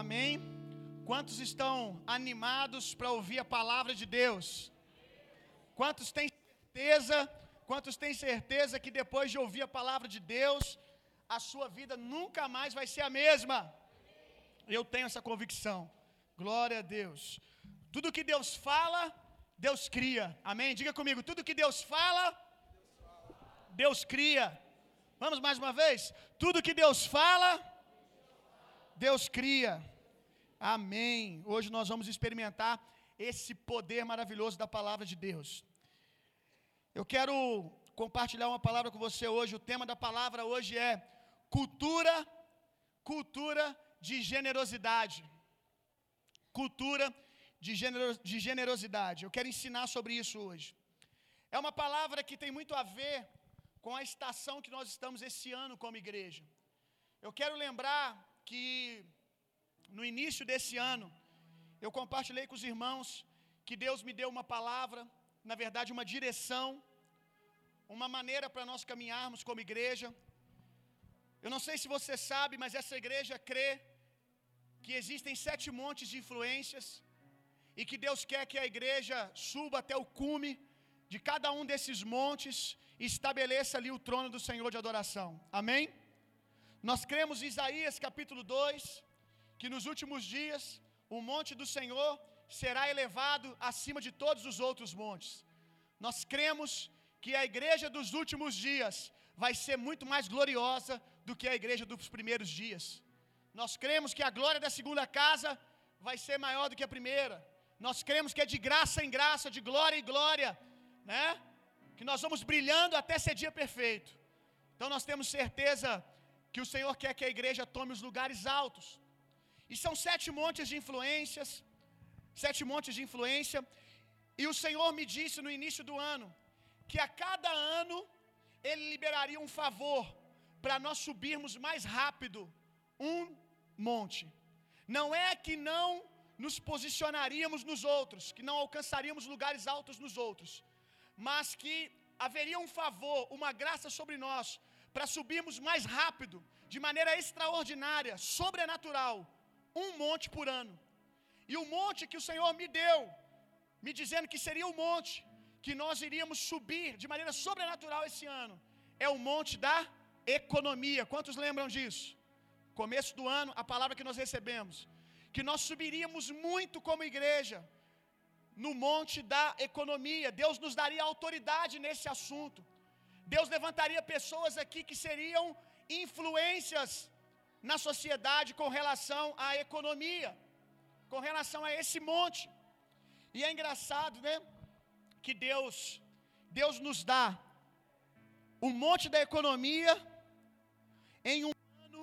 Amém. Quantos estão animados para ouvir a palavra de Deus? Quantos têm certeza? Quantos têm certeza que depois de ouvir a palavra de Deus, a sua vida nunca mais vai ser a mesma? Eu tenho essa convicção. Glória a Deus. Tudo que Deus fala, Deus cria. Amém? Diga comigo, tudo que Deus fala, Deus cria. Vamos mais uma vez? Tudo que Deus fala, Deus cria. Amém. Hoje nós vamos experimentar esse poder maravilhoso da palavra de Deus. Eu quero compartilhar uma palavra com você hoje. O tema da palavra hoje é cultura, cultura de generosidade. Cultura de, genero, de generosidade. Eu quero ensinar sobre isso hoje. É uma palavra que tem muito a ver com a estação que nós estamos esse ano como igreja. Eu quero lembrar que no início desse ano eu compartilhei com os irmãos que Deus me deu uma palavra, na verdade, uma direção, uma maneira para nós caminharmos como igreja. Eu não sei se você sabe, mas essa igreja crê que existem sete montes de influências e que Deus quer que a igreja suba até o cume de cada um desses montes e estabeleça ali o trono do Senhor de adoração. Amém? Nós cremos em Isaías capítulo 2, que nos últimos dias o monte do Senhor será elevado acima de todos os outros montes. Nós cremos que a igreja dos últimos dias vai ser muito mais gloriosa do que a igreja dos primeiros dias. Nós cremos que a glória da segunda casa vai ser maior do que a primeira. Nós cremos que é de graça em graça, de glória em glória, né? Que nós vamos brilhando até ser dia perfeito. Então nós temos certeza que o Senhor quer que a igreja tome os lugares altos. E são sete montes de influências, sete montes de influência. E o Senhor me disse no início do ano que a cada ano ele liberaria um favor para nós subirmos mais rápido um monte. Não é que não nos posicionaríamos nos outros, que não alcançaríamos lugares altos nos outros, mas que haveria um favor, uma graça sobre nós para subirmos mais rápido, de maneira extraordinária, sobrenatural, um monte por ano. E o monte que o Senhor me deu, me dizendo que seria o monte que nós iríamos subir de maneira sobrenatural esse ano, é o monte da economia. Quantos lembram disso? Começo do ano, a palavra que nós recebemos, que nós subiríamos muito como igreja no monte da economia. Deus nos daria autoridade nesse assunto. Deus levantaria pessoas aqui que seriam influências na sociedade com relação à economia, com relação a esse monte. E é engraçado, né? Que Deus, Deus nos dá o monte da economia em um ano,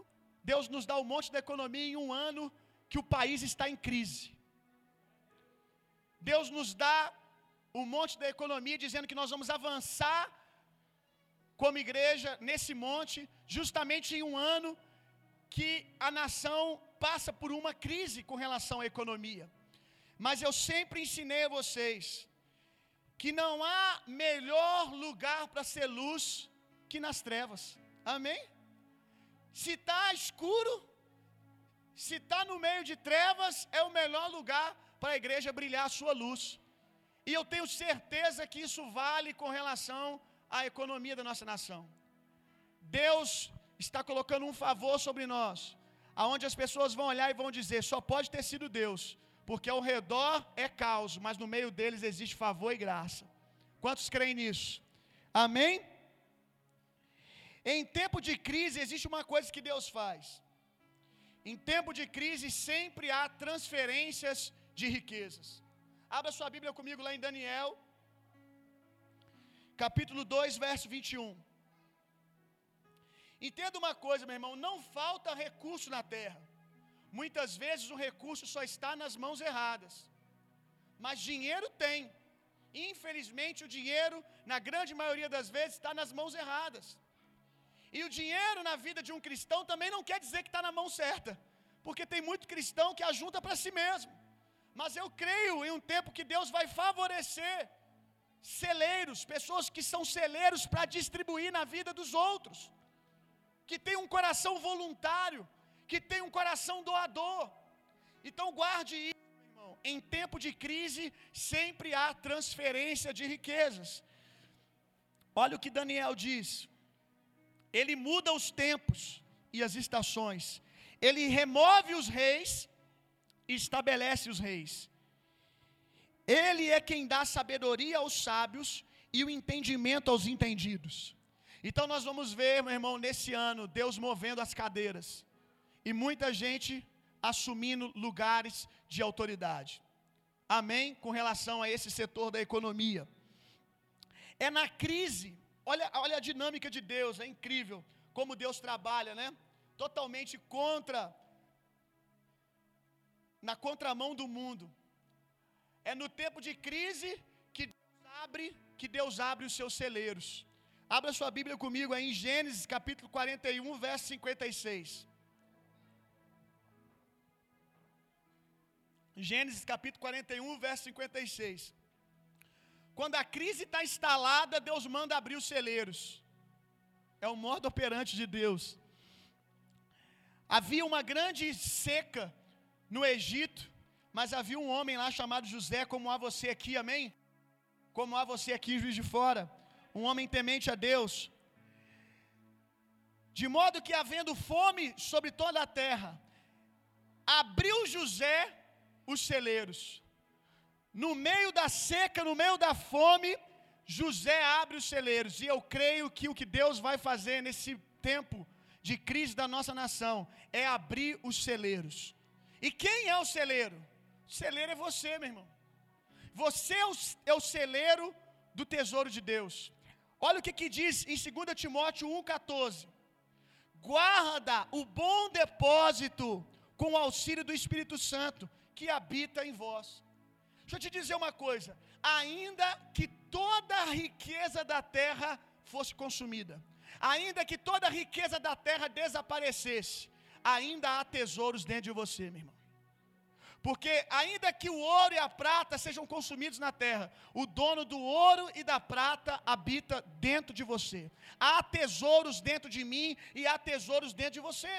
Deus nos dá o monte da economia em um ano que o país está em crise. Deus nos dá o monte da economia dizendo que nós vamos avançar como igreja nesse monte, justamente em um ano que a nação passa por uma crise com relação à economia. Mas eu sempre ensinei a vocês que não há melhor lugar para ser luz que nas trevas. Amém? Se está escuro, se está no meio de trevas, é o melhor lugar para a igreja brilhar a sua luz. E eu tenho certeza que isso vale com relação a economia da nossa nação. Deus está colocando um favor sobre nós, aonde as pessoas vão olhar e vão dizer: só pode ter sido Deus, porque ao redor é caos, mas no meio deles existe favor e graça. Quantos creem nisso? Amém? Em tempo de crise existe uma coisa que Deus faz. Em tempo de crise sempre há transferências de riquezas. Abra sua Bíblia comigo lá em Daniel, capítulo 2, verso 21. Entenda uma coisa, meu irmão, não falta recurso na terra. Muitas vezes o recurso só está nas mãos erradas. Mas dinheiro tem. Infelizmente, o dinheiro, na grande maioria das vezes, está nas mãos erradas. E o dinheiro na vida de um cristão também não quer dizer que está na mão certa, porque tem muito cristão que ajunta para si mesmo. Mas eu creio em um tempo que Deus vai favorecer celeiros, pessoas que são celeiros para distribuir na vida dos outros, que tem um coração voluntário, que tem um coração doador. Então guarde isso, irmão. Em tempo de crise, sempre há transferência de riquezas. Olha o que Daniel diz. Ele muda os tempos e as estações. Ele remove os reis e estabelece os reis. Ele é quem dá sabedoria aos sábios e o entendimento aos entendidos. Então nós vamos ver, meu irmão, nesse ano, Deus movendo as cadeiras e muita gente assumindo lugares de autoridade. Amém? Com relação a esse setor da economia. É na crise, olha, olha a dinâmica de Deus, é incrível como Deus trabalha, né? Totalmente contra, na contramão do mundo. É no tempo de crise que Deus abre, que Deus abre os seus celeiros. Abra sua Bíblia comigo aí em Gênesis capítulo 41, verso 56. Gênesis capítulo 41, verso 56. Quando a crise está instalada, Deus manda abrir os celeiros. É o modo operante de Deus. Havia uma grande seca no Egito, mas havia um homem lá chamado José, como há você aqui, amém? Como há você aqui, juiz de fora um homem temente a Deus. De modo que, havendo fome sobre toda a terra, abriu José os celeiros. No meio da seca, no meio da fome, José abre os celeiros. E eu creio que o que Deus vai fazer nesse tempo de crise da nossa nação é abrir os celeiros. E quem é o celeiro? Celeiro é você, meu irmão. Você é o, é o celeiro do tesouro de Deus. Olha o que, que diz em 2 Timóteo 1,14: Guarda o bom depósito com o auxílio do Espírito Santo que habita em vós. Deixa eu te dizer uma coisa: ainda que toda a riqueza da terra fosse consumida, ainda que toda a riqueza da terra desaparecesse, ainda há tesouros dentro de você, meu irmão. Porque ainda que o ouro e a prata sejam consumidos na terra, o dono do ouro e da prata habita dentro de você. Há tesouros dentro de mim e há tesouros dentro de você.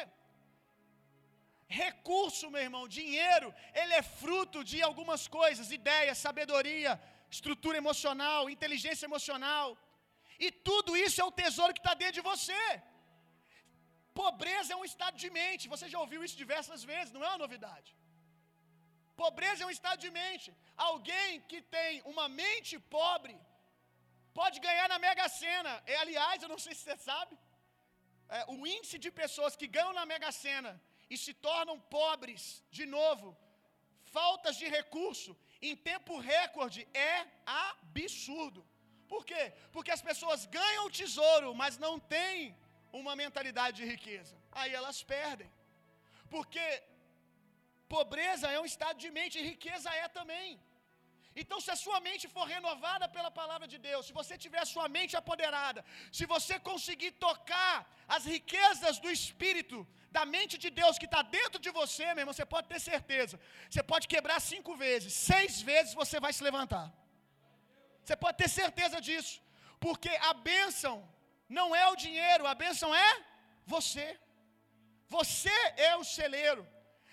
Recurso, meu irmão, dinheiro, ele é fruto de algumas coisas, ideias, sabedoria, estrutura emocional, inteligência emocional. E tudo isso é o tesouro que está dentro de você. Pobreza é um estado de mente. Você já ouviu isso diversas vezes, não é uma novidade. Pobreza é um estado de mente. Alguém que tem uma mente pobre pode ganhar na Mega Sena. É, aliás, eu não sei se você sabe, é, o índice de pessoas que ganham na Mega Sena e se tornam pobres, de novo, faltas de recurso, em tempo recorde, é absurdo. Por quê? Porque as pessoas ganham o tesouro, mas não têm uma mentalidade de riqueza. Aí elas perdem. Porque Pobreza é um estado de mente e riqueza é também. Então, se a sua mente for renovada pela palavra de Deus, se você tiver a sua mente apoderada, se você conseguir tocar as riquezas do Espírito, da mente de Deus que está dentro de você, meu irmão, você pode ter certeza. Você pode quebrar cinco vezes, seis vezes você vai se levantar. Você pode ter certeza disso, porque a bênção não é o dinheiro, a bênção é você. Você é o celeiro.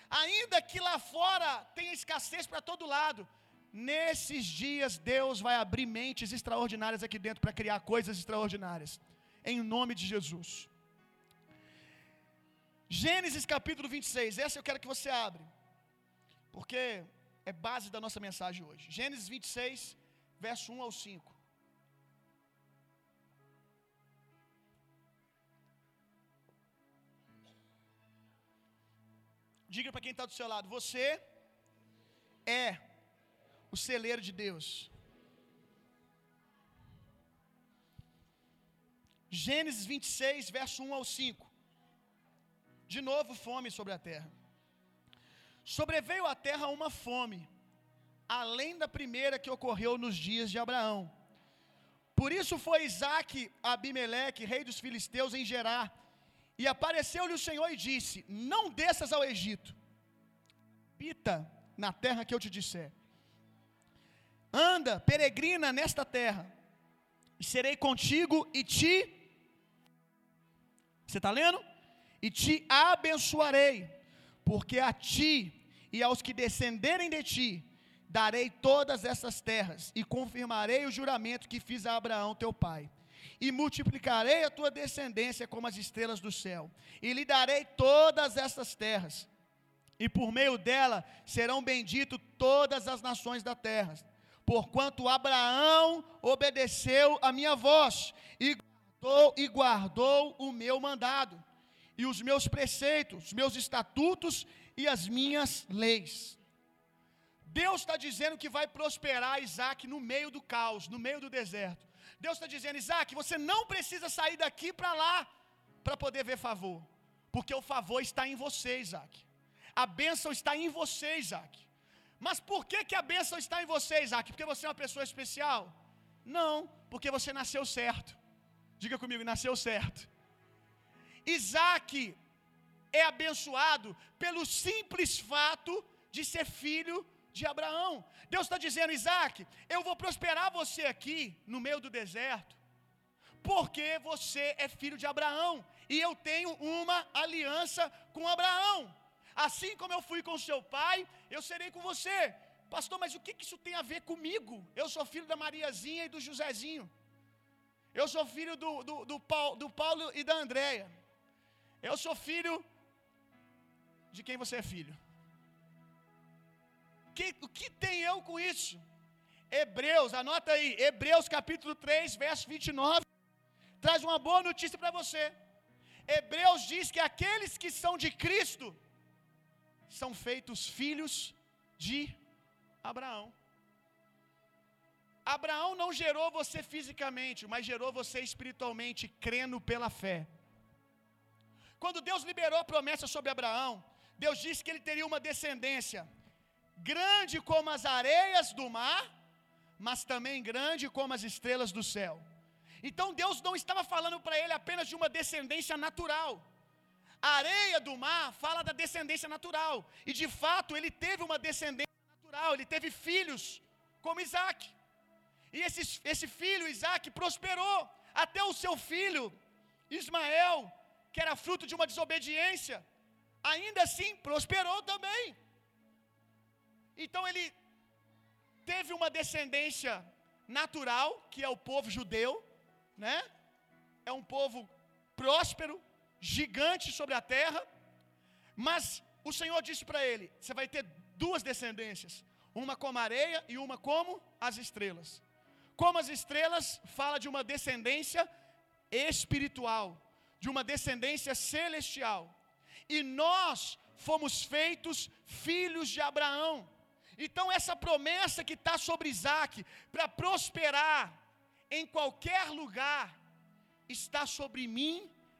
Ainda que lá fora tenha escassez para todo lado, nesses dias Deus vai abrir mentes extraordinárias aqui dentro para criar coisas extraordinárias. Em nome de Jesus. Gênesis capítulo 26, essa eu quero que você abra, porque é base da nossa mensagem hoje. Gênesis 26, verso 1 ao 5. Diga para quem está do seu lado: você é o celeiro de Deus. Gênesis 26, verso 1 ao 5. De novo, fome sobre a terra. Sobreveio à terra uma fome, além da primeira que ocorreu nos dias de Abraão. Por isso foi Isaac Abimeleque, rei dos filisteus, em Gerar e apareceu-lhe o Senhor e disse: Não desças ao Egito, habita na terra que eu te disser. Anda, peregrina nesta terra, e serei contigo e te. Você está lendo? E te abençoarei, porque a ti e aos que descenderem de ti, darei todas essas terras, e confirmarei o juramento que fiz a Abraão teu pai. E multiplicarei a tua descendência como as estrelas do céu, e lhe darei todas essas terras, e por meio dela serão benditas todas as nações da terra, porquanto Abraão obedeceu a minha voz, e guardou, e guardou o meu mandado, e os meus preceitos, os meus estatutos e as minhas leis. Deus está dizendo que vai prosperar Isaac no meio do caos, no meio do deserto. Deus está dizendo, Isaac, você não precisa sair daqui para lá para poder ver favor, porque o favor está em você, Isaac. A bênção está em você, Isaac. Mas por que, que a bênção está em você, Isaac? Porque você é uma pessoa especial? Não, porque você nasceu certo. Diga comigo, nasceu certo. Isaac é abençoado pelo simples fato de ser filho de Abraão. Deus está dizendo, Isaac, eu vou prosperar você aqui no meio do deserto, porque você é filho de Abraão e eu tenho uma aliança com Abraão. Assim como eu fui com seu pai, eu serei com você. Pastor, mas o que isso tem a ver comigo? Eu sou filho da Mariazinha e do Josézinho. Eu sou filho do, do, do, Paulo, do Paulo e da Andréia. Eu sou filho de quem você é filho. Que, o que tem eu com isso? Hebreus, anota aí, Hebreus capítulo 3, verso 29, traz uma boa notícia para você. Hebreus diz que aqueles que são de Cristo são feitos filhos de Abraão. Abraão não gerou você fisicamente, mas gerou você espiritualmente, crendo pela fé. Quando Deus liberou a promessa sobre Abraão, Deus disse que ele teria uma descendência grande como as areias do mar, mas também grande como as estrelas do céu. Então Deus não estava falando para ele apenas de uma descendência natural. A areia do mar fala da descendência natural, e de fato ele teve uma descendência natural, ele teve filhos, como Isaac. E esse, esse filho, Isaac, prosperou até o seu filho, Ismael, que era fruto de uma desobediência, ainda assim prosperou também. Então ele teve uma descendência natural, que é o povo judeu, né? É um povo próspero, gigante sobre a terra, mas o Senhor disse para ele: você vai ter duas descendências, uma como areia e uma como as estrelas. Como as estrelas fala de uma descendência espiritual, de uma descendência celestial. E nós fomos feitos filhos de Abraão. Então, essa promessa que está sobre Isaac, para prosperar em qualquer lugar, está sobre mim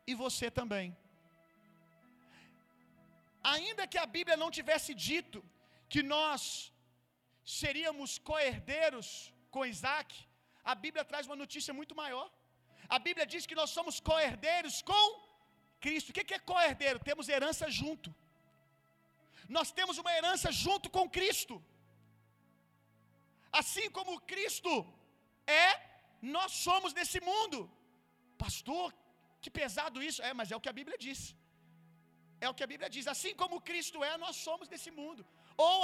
e você também. Ainda que a Bíblia não tivesse dito que nós seríamos coerdeiros com Isaac, a Bíblia traz uma notícia muito maior. A Bíblia diz que nós somos coerdeiros com Cristo. O que é coerdeiro? Temos herança junto. Nós temos uma herança junto com Cristo. Assim como Cristo é, nós somos desse mundo. Pastor, que pesado isso. É, mas é o que a Bíblia diz. É o que a Bíblia diz. Assim como Cristo é, nós somos desse mundo. Ou,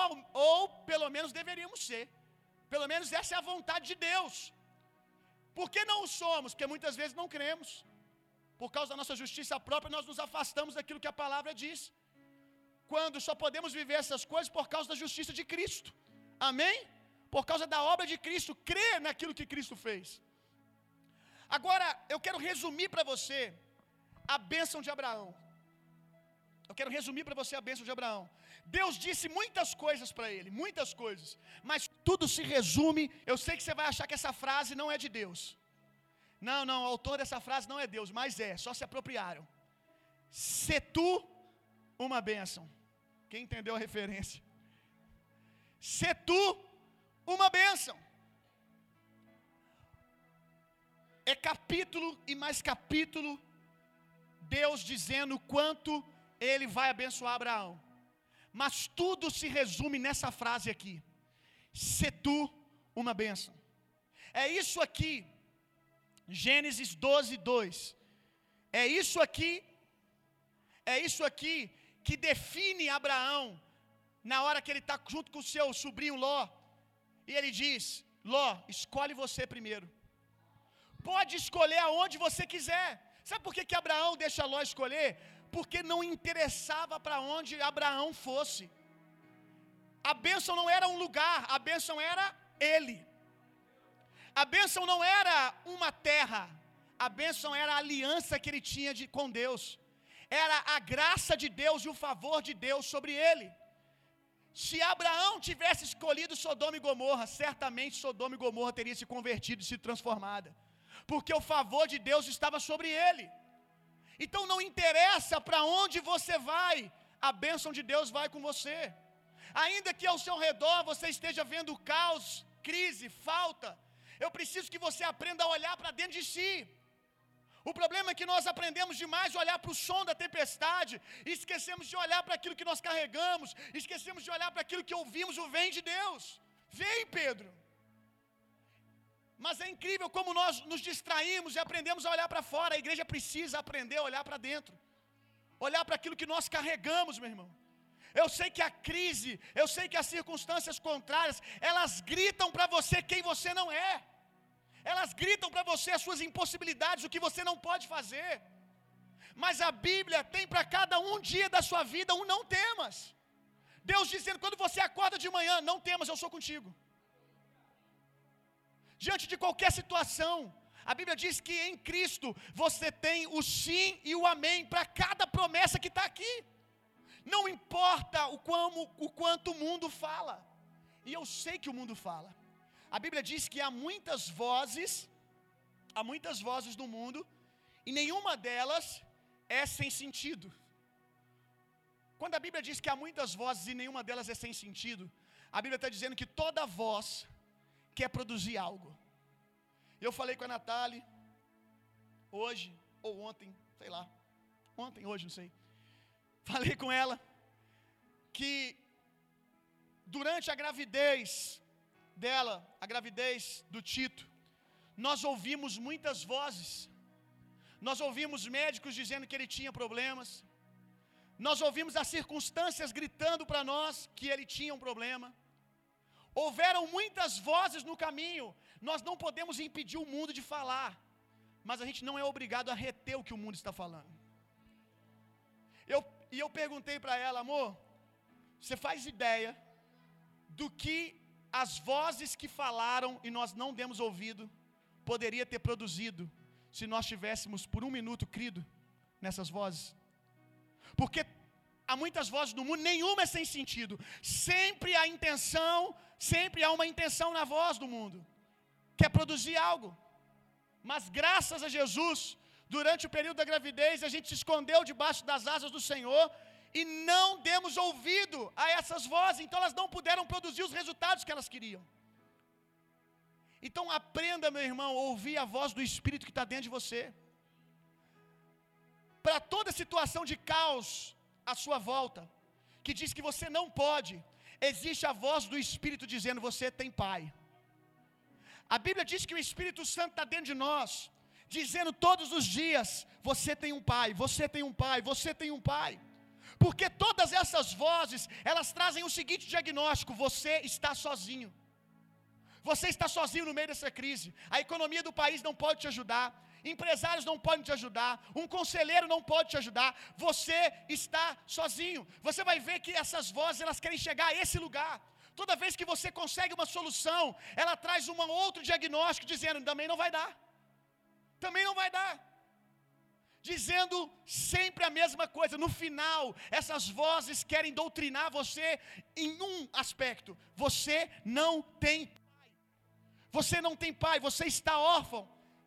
ou pelo menos deveríamos ser. Pelo menos essa é a vontade de Deus. Por que não o somos? Porque muitas vezes não cremos. Por causa da nossa justiça própria, nós nos afastamos daquilo que a palavra diz. Quando só podemos viver essas coisas por causa da justiça de Cristo. Amém? Por causa da obra de Cristo, crer naquilo que Cristo fez. Agora, eu quero resumir para você a bênção de Abraão. Eu quero resumir para você a bênção de Abraão. Deus disse muitas coisas para ele, muitas coisas, mas tudo se resume. Eu sei que você vai achar que essa frase não é de Deus. Não, não, o autor dessa frase não é Deus, mas é, só se apropriaram. Se tu uma bênção. Quem entendeu a referência? Se tu uma bênção. É capítulo e mais capítulo, Deus dizendo quanto Ele vai abençoar Abraão. Mas tudo se resume nessa frase aqui: se tu uma bênção. É isso aqui Gênesis 12, 2. É isso aqui, é isso aqui que define Abraão na hora que ele está junto com o seu sobrinho Ló, e ele diz: Ló, escolhe você primeiro. Pode escolher aonde você quiser. Sabe por que, que Abraão deixa Ló escolher? Porque não interessava para onde Abraão fosse. A bênção não era um lugar, a bênção era ele. A bênção não era uma terra, a bênção era a aliança que ele tinha de, com Deus. Era a graça de Deus e o favor de Deus sobre ele. Se Abraão tivesse escolhido Sodoma e Gomorra, certamente Sodoma e Gomorra teria se convertido e se transformada, porque o favor de Deus estava sobre ele. Então não interessa para onde você vai, a bênção de Deus vai com você. Ainda que ao seu redor você esteja vendo caos, crise, falta, eu preciso que você aprenda a olhar para dentro de si. O problema é que nós aprendemos demais a olhar para o som da tempestade, e esquecemos de olhar para aquilo que nós carregamos, esquecemos de olhar para aquilo que ouvimos, o vem de Deus. Vem, Pedro. Mas é incrível como nós nos distraímos e aprendemos a olhar para fora. A igreja precisa aprender a olhar para dentro, olhar para aquilo que nós carregamos, meu irmão. Eu sei que a crise, eu sei que as circunstâncias contrárias, elas gritam para você quem você não é. Elas gritam para você as suas impossibilidades, o que você não pode fazer. Mas a Bíblia tem para cada um dia da sua vida um não temas. Deus dizendo quando você acorda de manhã, não temas, eu sou contigo. Diante de qualquer situação, a Bíblia diz que em Cristo você tem o sim e o amém para cada promessa que está aqui. Não importa o, como, o quanto o mundo fala. E eu sei que o mundo fala. A Bíblia diz que há muitas vozes, há muitas vozes do mundo, e nenhuma delas é sem sentido. Quando a Bíblia diz que há muitas vozes e nenhuma delas é sem sentido, a Bíblia está dizendo que toda voz quer produzir algo. Eu falei com a Natália, hoje, ou ontem, sei lá, ontem, hoje, não sei. Falei com ela que durante a gravidez dela, a gravidez do Tito, nós ouvimos muitas vozes. Nós ouvimos médicos dizendo que ele tinha problemas. Nós ouvimos as circunstâncias gritando para nós que ele tinha um problema. Houveram muitas vozes no caminho. Nós não podemos impedir o mundo de falar, mas a gente não é obrigado a reter o que o mundo está falando. Eu, e eu perguntei para ela, amor, você faz ideia do que as vozes que falaram e nós não demos ouvido poderia ter produzido se nós tivéssemos por um minuto crido nessas vozes? Porque há muitas vozes no mundo, nenhuma é sem sentido. Sempre há intenção, sempre há uma intenção na voz do mundo, que é produzir algo. Mas graças a Jesus, durante o período da gravidez, a gente se escondeu debaixo das asas do Senhor e não demos ouvido a essas vozes, então elas não puderam produzir os resultados que elas queriam. Então aprenda, meu irmão, a ouvir a voz do Espírito que está dentro de você. Para toda situação de caos à sua volta, que diz que você não pode, existe a voz do Espírito dizendo: Você tem Pai. A Bíblia diz que o Espírito Santo está dentro de nós, dizendo todos os dias: Você tem um Pai, você tem um Pai, você tem um Pai. Porque todas essas vozes, elas trazem o seguinte diagnóstico: você está sozinho. Você está sozinho no meio dessa crise. A economia do país não pode te ajudar. Empresários não podem te ajudar. Um conselheiro não pode te ajudar. Você está sozinho. Você vai ver que essas vozes elas querem chegar a esse lugar. Toda vez que você consegue uma solução, ela traz um outro diagnóstico dizendo: também não vai dar. Também não vai dar dizendo sempre a mesma coisa. No final, essas vozes querem doutrinar você em um aspecto: você não tem pai. Você não tem pai, você está órfão.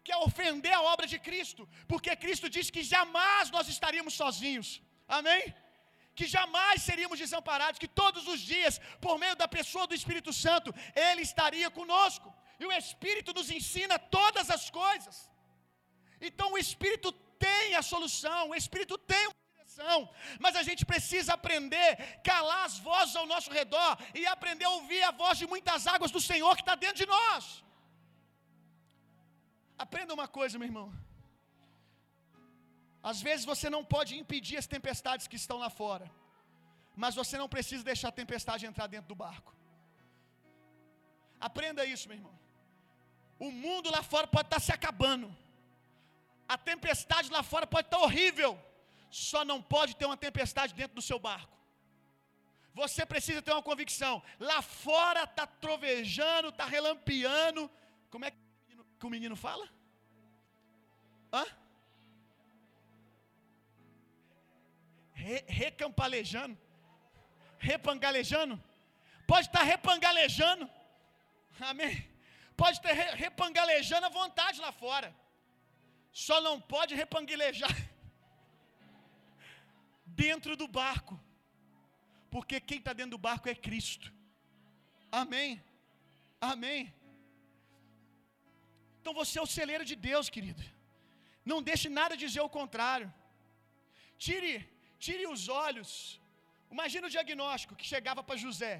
Quer ofender a obra de Cristo, porque Cristo diz que jamais nós estaríamos sozinhos. Amém? que jamais seríamos desamparados, que todos os dias, por meio da pessoa do Espírito Santo, Ele estaria conosco, e o Espírito nos ensina todas as coisas. Então o Espírito tem a solução, o Espírito tem uma direção, mas a gente precisa aprender a calar as vozes ao nosso redor e aprender a ouvir a voz de muitas águas do Senhor que está dentro de nós. Aprenda uma coisa, meu irmão. Às vezes você não pode impedir as tempestades que estão lá fora, mas você não precisa deixar a tempestade entrar dentro do barco. Aprenda isso, meu irmão. O mundo lá fora pode estar se acabando. A tempestade lá fora pode estar horrível. Só não pode ter uma tempestade dentro do seu barco. Você precisa ter uma convicção. Lá fora está trovejando, está relampeando. Como é que o menino, fala? Hã? Re, recampalejando. Repangalejando. Pode estar repangalejando. Amém. Pode estar re, repangalejando à vontade lá fora. Só não pode repanguelejar dentro do barco. Porque quem está dentro do barco é Cristo. Amém. Amém. Então você é o celeiro de Deus, querido. Não deixe nada dizer o contrário. Tire, tire os olhos. Imagina o diagnóstico que chegava para José.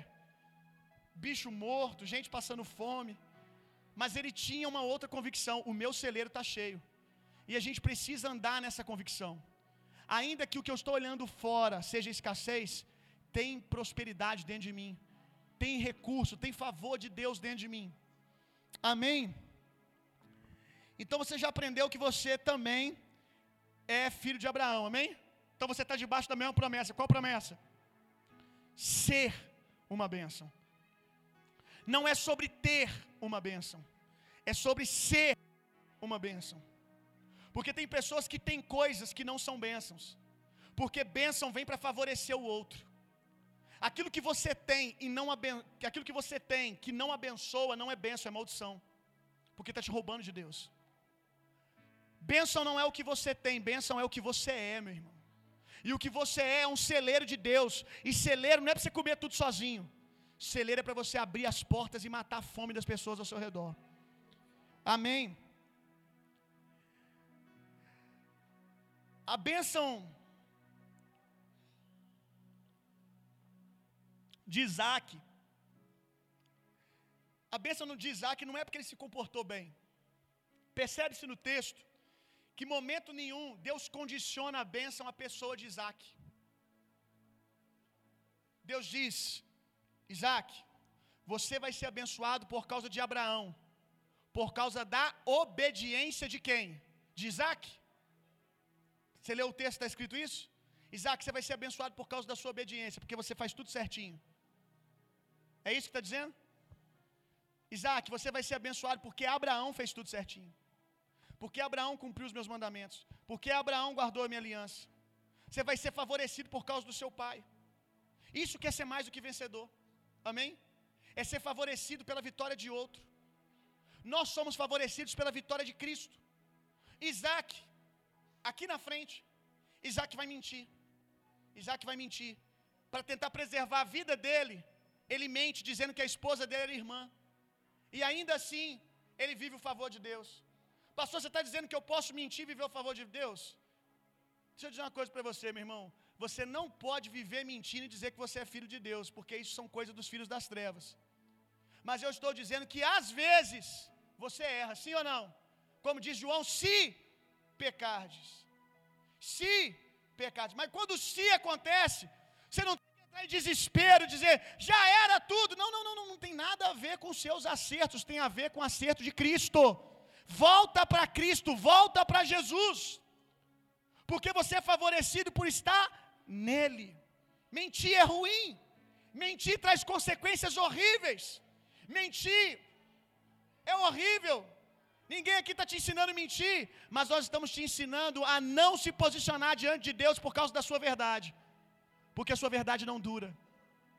Bicho morto, gente passando fome. Mas ele tinha uma outra convicção: o meu celeiro está cheio. E a gente precisa andar nessa convicção. Ainda que o que eu estou olhando fora seja escassez, tem prosperidade dentro de mim, tem recurso, tem favor de Deus dentro de mim. Amém? Então você já aprendeu que você também é filho de Abraão, amém? Então você está debaixo da mesma promessa. Qual promessa? Ser uma bênção. Não é sobre ter uma bênção, é sobre ser uma bênção. Porque tem pessoas que têm coisas que não são bênçãos. Porque bênção vem para favorecer o outro. Aquilo que você tem e não aben... aquilo que você tem que não abençoa não é bênção, é maldição. Porque está te roubando de Deus. Bênção não é o que você tem, bênção é o que você é, meu irmão. E o que você é é um celeiro de Deus. E celeiro não é para você comer tudo sozinho. Celeiro é para você abrir as portas e matar a fome das pessoas ao seu redor. Amém. A bênção de Isaac. A bênção de Isaac não é porque ele se comportou bem. Percebe-se no texto que momento nenhum Deus condiciona a bênção à pessoa de Isaac. Deus diz: Isaac, você vai ser abençoado por causa de Abraão, por causa da obediência de quem? De Isaac. Você leu o texto, está escrito isso? Isaac, você vai ser abençoado por causa da sua obediência, porque você faz tudo certinho. É isso que está dizendo? Isaac, você vai ser abençoado porque Abraão fez tudo certinho. Porque Abraão cumpriu os meus mandamentos. Porque Abraão guardou a minha aliança. Você vai ser favorecido por causa do seu pai. Isso quer ser mais do que vencedor. Amém? É ser favorecido pela vitória de outro. Nós somos favorecidos pela vitória de Cristo. Isaac, aqui na frente, Isaac vai mentir. Isaac vai mentir. Para tentar preservar a vida dele, ele mente dizendo que a esposa dele era irmã. E ainda assim, ele vive o favor de Deus. Pastor, você está dizendo que eu posso mentir e viver o favor de Deus? Deixa eu dizer uma coisa para você, meu irmão. Você não pode viver mentindo e dizer que você é filho de Deus, porque isso são coisas dos filhos das trevas. Mas eu estou dizendo que às vezes você erra, sim ou não? Como diz João, se pecardes. Se pecardes. Mas quando se acontece, você não tem que entrar em desespero, dizer, já era tudo. Não, não, não, não, não tem nada a ver com seus acertos, tem a ver com o acerto de Cristo. Volta para Cristo, volta para Jesus. Porque você é favorecido por estar nele. Mentir é ruim. Mentir traz consequências horríveis. Mentir é horrível. Ninguém aqui está te ensinando a mentir, mas nós estamos te ensinando a não se posicionar diante de Deus por causa da sua verdade, porque a sua verdade não dura.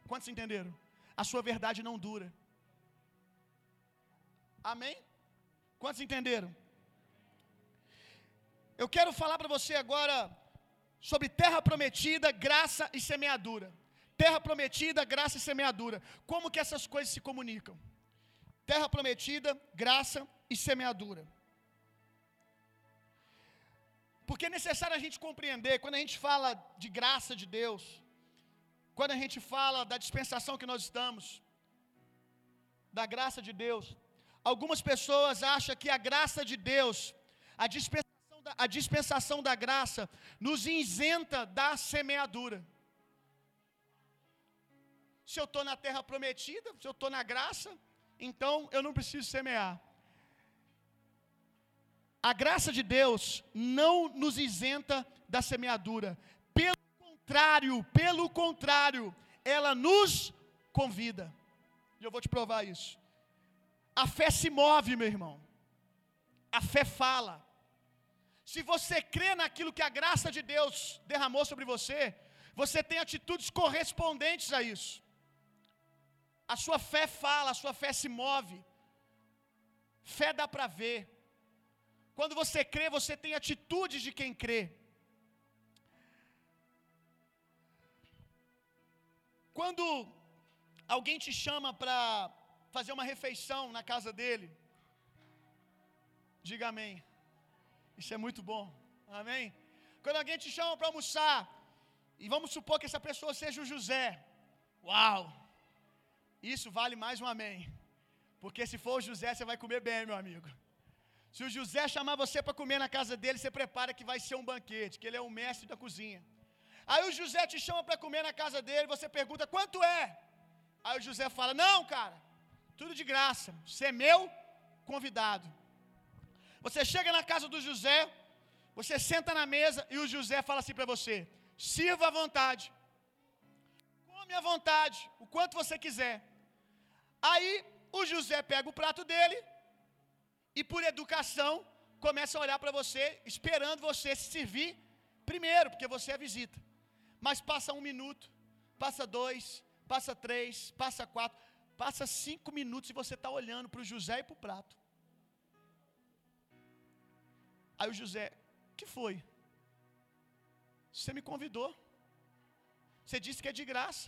Quantos entenderam? A sua verdade não dura. Amém? Quantos entenderam? Eu quero falar para você agora sobre terra prometida, graça e semeadura. Terra prometida, graça e semeadura. Como que essas coisas se comunicam? Terra prometida, graça e semeadura. Porque é necessário a gente compreender, quando a gente fala de graça de Deus, quando a gente fala da dispensação que nós estamos, da graça de Deus, algumas pessoas acham que a graça de Deus, a dispensação da, a dispensação da graça nos isenta da semeadura. se eu estou na terra prometida, se eu estou na graça, então eu não preciso semear. A graça de Deus não nos isenta da semeadura. Pelo contrário, pelo contrário, ela nos convida. E eu vou te provar isso. A fé se move, meu irmão. A fé fala. Se você crê naquilo que a graça de Deus derramou sobre você, você tem atitudes correspondentes a isso. A sua fé fala, a sua fé se move. Fé dá para ver. Quando você crê, você tem atitudes de quem crê. Quando alguém te chama para fazer uma refeição na casa dele, diga amém. Isso é muito bom. Amém? Quando alguém te chama para almoçar, e vamos supor que essa pessoa seja o José. Uau! Isso vale mais um amém. Porque se for o José, você vai comer bem, meu amigo. Se o José chamar você para comer na casa dele, você prepara que vai ser um banquete, que ele é o mestre da cozinha. Aí o José te chama para comer na casa dele, você pergunta quanto é? Aí o José fala: Não, cara, tudo de graça, você é meu convidado. Você chega na casa do José, você senta na mesa e o José fala assim para você: Sirva à vontade, come à vontade, o quanto você quiser. Aí o José pega o prato dele e, por educação, começa a olhar para você, esperando você se servir primeiro, porque você é visita. Mas passa um minuto, passa dois, passa três, passa quatro, passa cinco minutos e você está olhando para o José e para o prato. Aí o José, que foi? Você me convidou. Você disse que é de graça.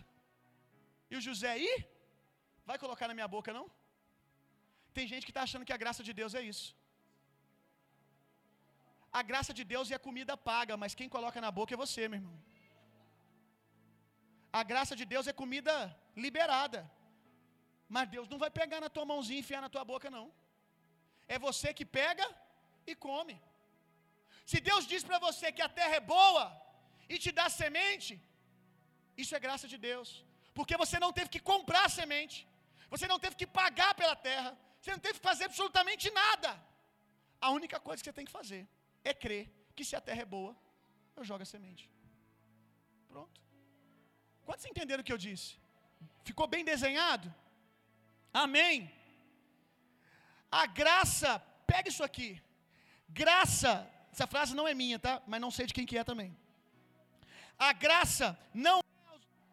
E o José aí? Vai colocar na minha boca, não? Tem gente que está achando que a graça de Deus é isso. A graça de Deus é a comida paga, mas quem coloca na boca é você, meu irmão. A graça de Deus é comida liberada. Mas Deus não vai pegar na tua mãozinha e enfiar na tua boca, não. É você que pega e come. Se Deus diz para você que a terra é boa e te dá semente, isso é graça de Deus. Porque você não teve que comprar semente. Você não teve que pagar pela terra. Você não teve que fazer absolutamente nada. A única coisa que você tem que fazer é crer que se a terra é boa, eu jogo a semente. Pronto. Quantos entenderam o que eu disse? Ficou bem desenhado? Amém. A graça, pega isso aqui. Graça, essa frase não é minha, tá? Mas não sei de quem que é também. A graça não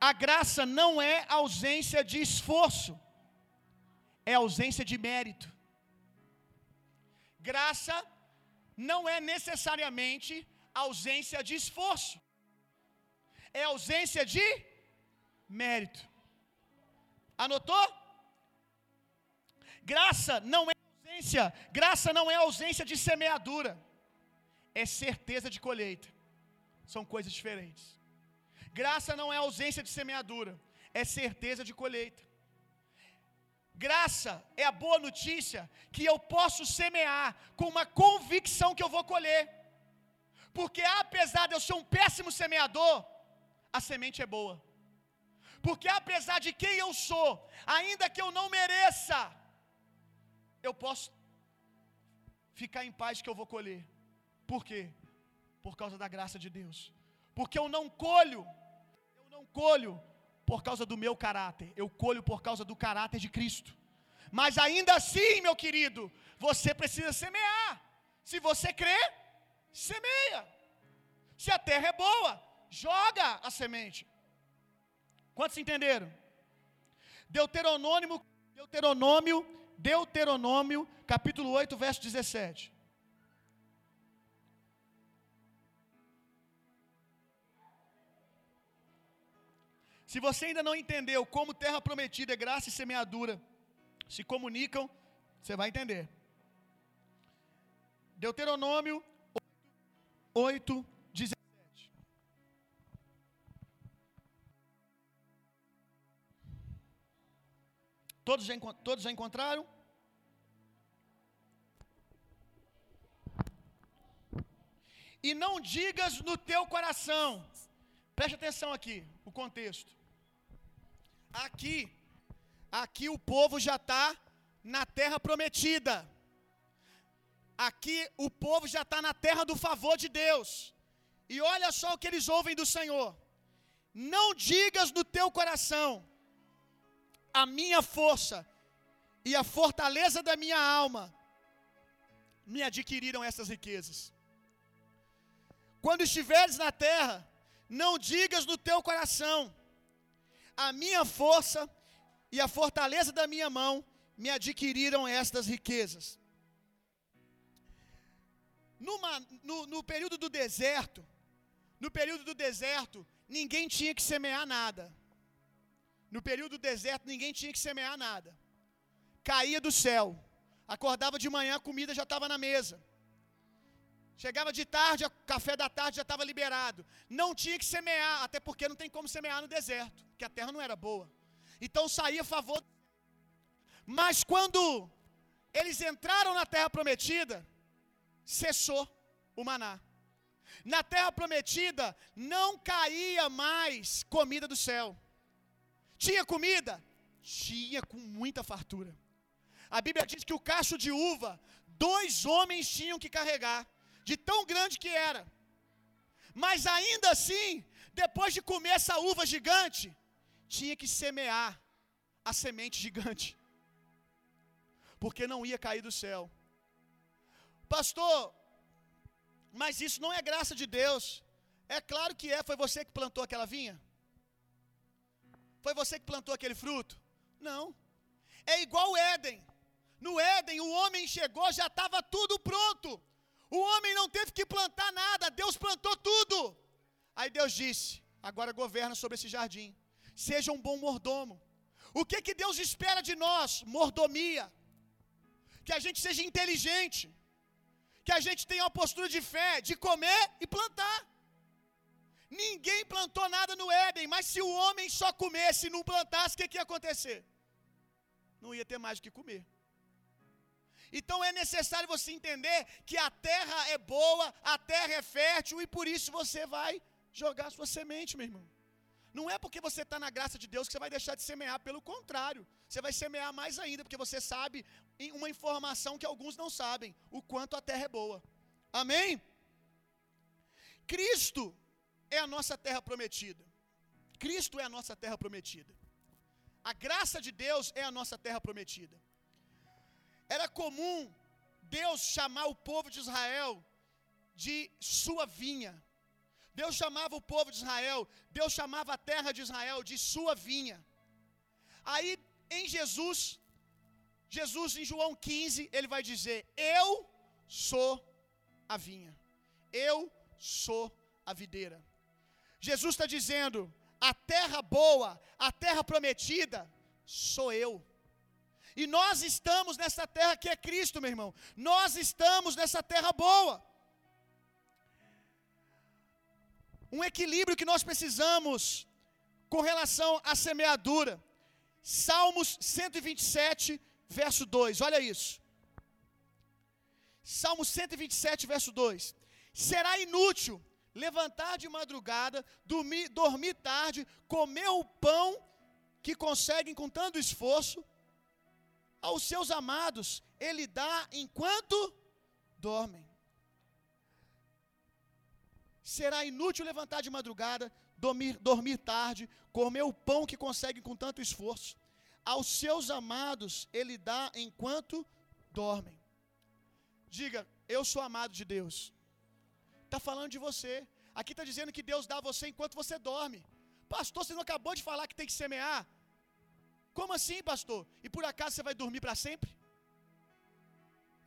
a graça não é ausência de esforço. É ausência de mérito. Graça não é necessariamente ausência de esforço. É ausência de mérito. Anotou? Graça não é ausência, graça não é ausência de semeadura. É certeza de colheita. São coisas diferentes. Graça não é ausência de semeadura, é certeza de colheita. Graça é a boa notícia que eu posso semear com uma convicção que eu vou colher. Porque apesar de eu ser um péssimo semeador, a semente é boa. Porque apesar de quem eu sou, ainda que eu não mereça, eu posso ficar em paz que eu vou colher. Por quê? Por causa da graça de Deus. Porque eu não colho, eu não colho por causa do meu caráter, eu colho por causa do caráter de Cristo. Mas ainda assim, meu querido, você precisa semear. Se você crê, semeia. Se a terra é boa, joga a semente. Quantos entenderam? Deuteronômio, Deuteronômio, Deuteronômio, capítulo 8, verso 17. Se você ainda não entendeu como terra prometida é graça e semeadura se comunicam, você vai entender. Deuteronômio 8, 17. Todos já, todos já encontraram? E não digas no teu coração, preste atenção aqui, o contexto. Aqui, aqui o povo já está na terra prometida. Aqui o povo já está na terra do favor de Deus. E olha só o que eles ouvem do Senhor. Não digas no teu coração, a minha força e a fortaleza da minha alma me adquiriram essas riquezas. Quando estiveres na terra, não digas no teu coração, a minha força e a fortaleza da minha mão me adquiriram estas riquezas. Numa, no, no período do deserto, no período do deserto, ninguém tinha que semear nada. No período do deserto, ninguém tinha que semear nada. Caía do céu. Acordava de manhã, a comida já estava na mesa. Chegava de tarde, café da tarde já estava liberado. Não tinha que semear, até porque não tem como semear no deserto, porque a terra não era boa. Então saía a favor. Mas quando eles entraram na terra prometida, cessou o maná. Na terra prometida não caía mais comida do céu. Tinha comida? Tinha com muita fartura. A Bíblia diz que o cacho de uva, dois homens tinham que carregar, de tão grande que era. Mas ainda assim, depois de comer essa uva gigante, tinha que semear a semente gigante, porque não ia cair do céu. Pastor, mas isso não é graça de Deus. É claro que é. Foi você que plantou aquela vinha? Foi você que plantou aquele fruto? Não. É igual o Éden. No Éden, o homem chegou, já estava tudo pronto. O homem não teve que plantar nada, Deus plantou tudo. Aí Deus disse: agora governa sobre esse jardim. Seja um bom mordomo. O que que Deus espera de nós? Mordomia. Que a gente seja inteligente. Que a gente tenha uma postura de fé, de comer e plantar. Ninguém plantou nada no Éden, mas se o homem só comesse e não plantasse, o que, que ia acontecer? Não ia ter mais o que comer. Então é necessário você entender que a terra é boa, a terra é fértil e por isso você vai jogar sua semente, meu irmão. Não é porque você está na graça de Deus que você vai deixar de semear, pelo contrário, você vai semear mais ainda, porque você sabe uma informação que alguns não sabem: o quanto a terra é boa. Amém? Cristo é a nossa terra prometida. Cristo é a nossa terra prometida. A graça de Deus é a nossa terra prometida. Era comum Deus chamar o povo de Israel de sua vinha. Deus chamava o povo de Israel, Deus chamava a terra de Israel de sua vinha. Aí em Jesus, Jesus em João 15, ele vai dizer: Eu sou a vinha, eu sou a videira. Jesus está dizendo: a terra boa, a terra prometida, sou eu. E nós estamos nessa terra que é Cristo, meu irmão. Nós estamos nessa terra boa. Um equilíbrio que nós precisamos com relação à semeadura. Salmos 127, verso 2. Olha isso. Salmo 127, verso 2. Será inútil levantar de madrugada, dormir, dormir tarde, comer o pão que conseguem com tanto esforço. Aos seus amados ele dá enquanto dormem. Será inútil levantar de madrugada, dormir, dormir tarde, comer o pão que conseguem com tanto esforço. Aos seus amados ele dá enquanto dormem. Diga, eu sou amado de Deus. Está falando de você. Aqui está dizendo que Deus dá a você enquanto você dorme. Pastor, você não acabou de falar que tem que semear? Como assim, pastor? E por acaso você vai dormir para sempre?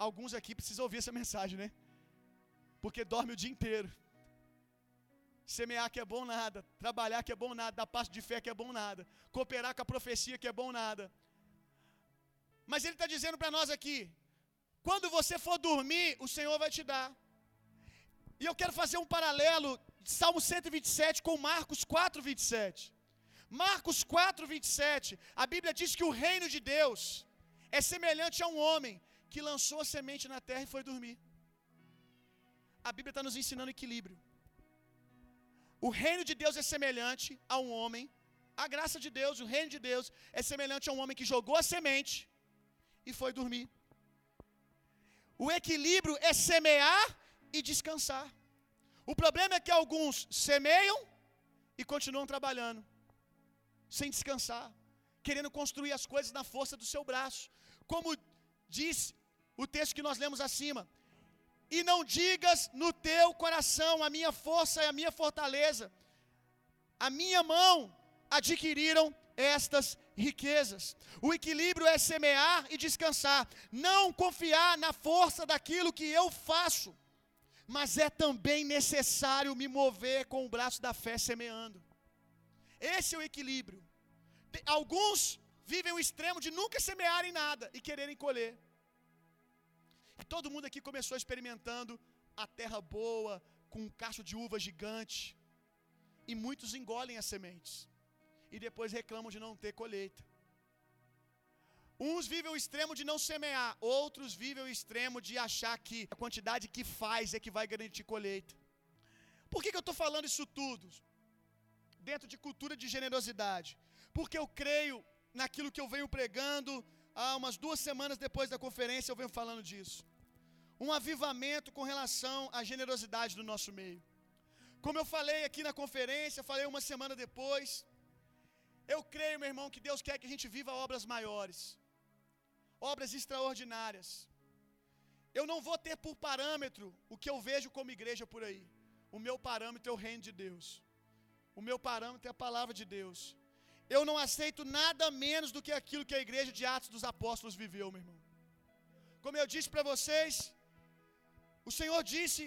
Alguns aqui precisam ouvir essa mensagem, né? Porque dorme o dia inteiro. Semear que é bom nada, trabalhar que é bom nada, dar passo de fé que é bom nada, cooperar com a profecia que é bom nada. Mas ele está dizendo para nós aqui: quando você for dormir, o Senhor vai te dar. E eu quero fazer um paralelo de Salmo 127 com Marcos 4, 27. Marcos 4, 27, a Bíblia diz que o reino de Deus é semelhante a um homem que lançou a semente na terra e foi dormir. A Bíblia está nos ensinando equilíbrio. O reino de Deus é semelhante a um homem A graça de Deus, o reino de Deus, é semelhante a um homem que jogou a semente e foi dormir. O equilíbrio é semear e descansar. O problema é que alguns semeiam e continuam trabalhando, sem descansar, querendo construir as coisas na força do seu braço. Como diz o texto que nós lemos acima: E não digas no teu coração, a minha força é a minha fortaleza, a minha mão adquiriram estas riquezas. O equilíbrio é semear e descansar, não confiar na força daquilo que eu faço, mas é também necessário me mover com o braço da fé semeando. Esse é o equilíbrio. Alguns vivem o extremo de nunca semearem nada e quererem colher. E todo mundo aqui começou experimentando a terra boa, com um cacho de uva gigante. E muitos engolem as sementes. E depois reclamam de não ter colheita. Uns vivem o extremo de não semear, outros vivem o extremo de achar que a quantidade que faz é que vai garantir colheita. Por que, que eu estou falando isso tudo? Dentro de cultura de generosidade. Porque eu creio naquilo que eu venho pregando há umas duas semanas depois da conferência, eu venho falando disso. Um avivamento com relação à generosidade do nosso meio. Como eu falei aqui na conferência, falei uma semana depois. Eu creio, meu irmão, que Deus quer que a gente viva obras maiores, obras extraordinárias. Eu não vou ter por parâmetro o que eu vejo como igreja por aí. O meu parâmetro é o reino de Deus. O meu parâmetro é a palavra de Deus. Eu não aceito nada menos do que aquilo que a igreja de Atos dos Apóstolos viveu, meu irmão. Como eu disse para vocês, o Senhor disse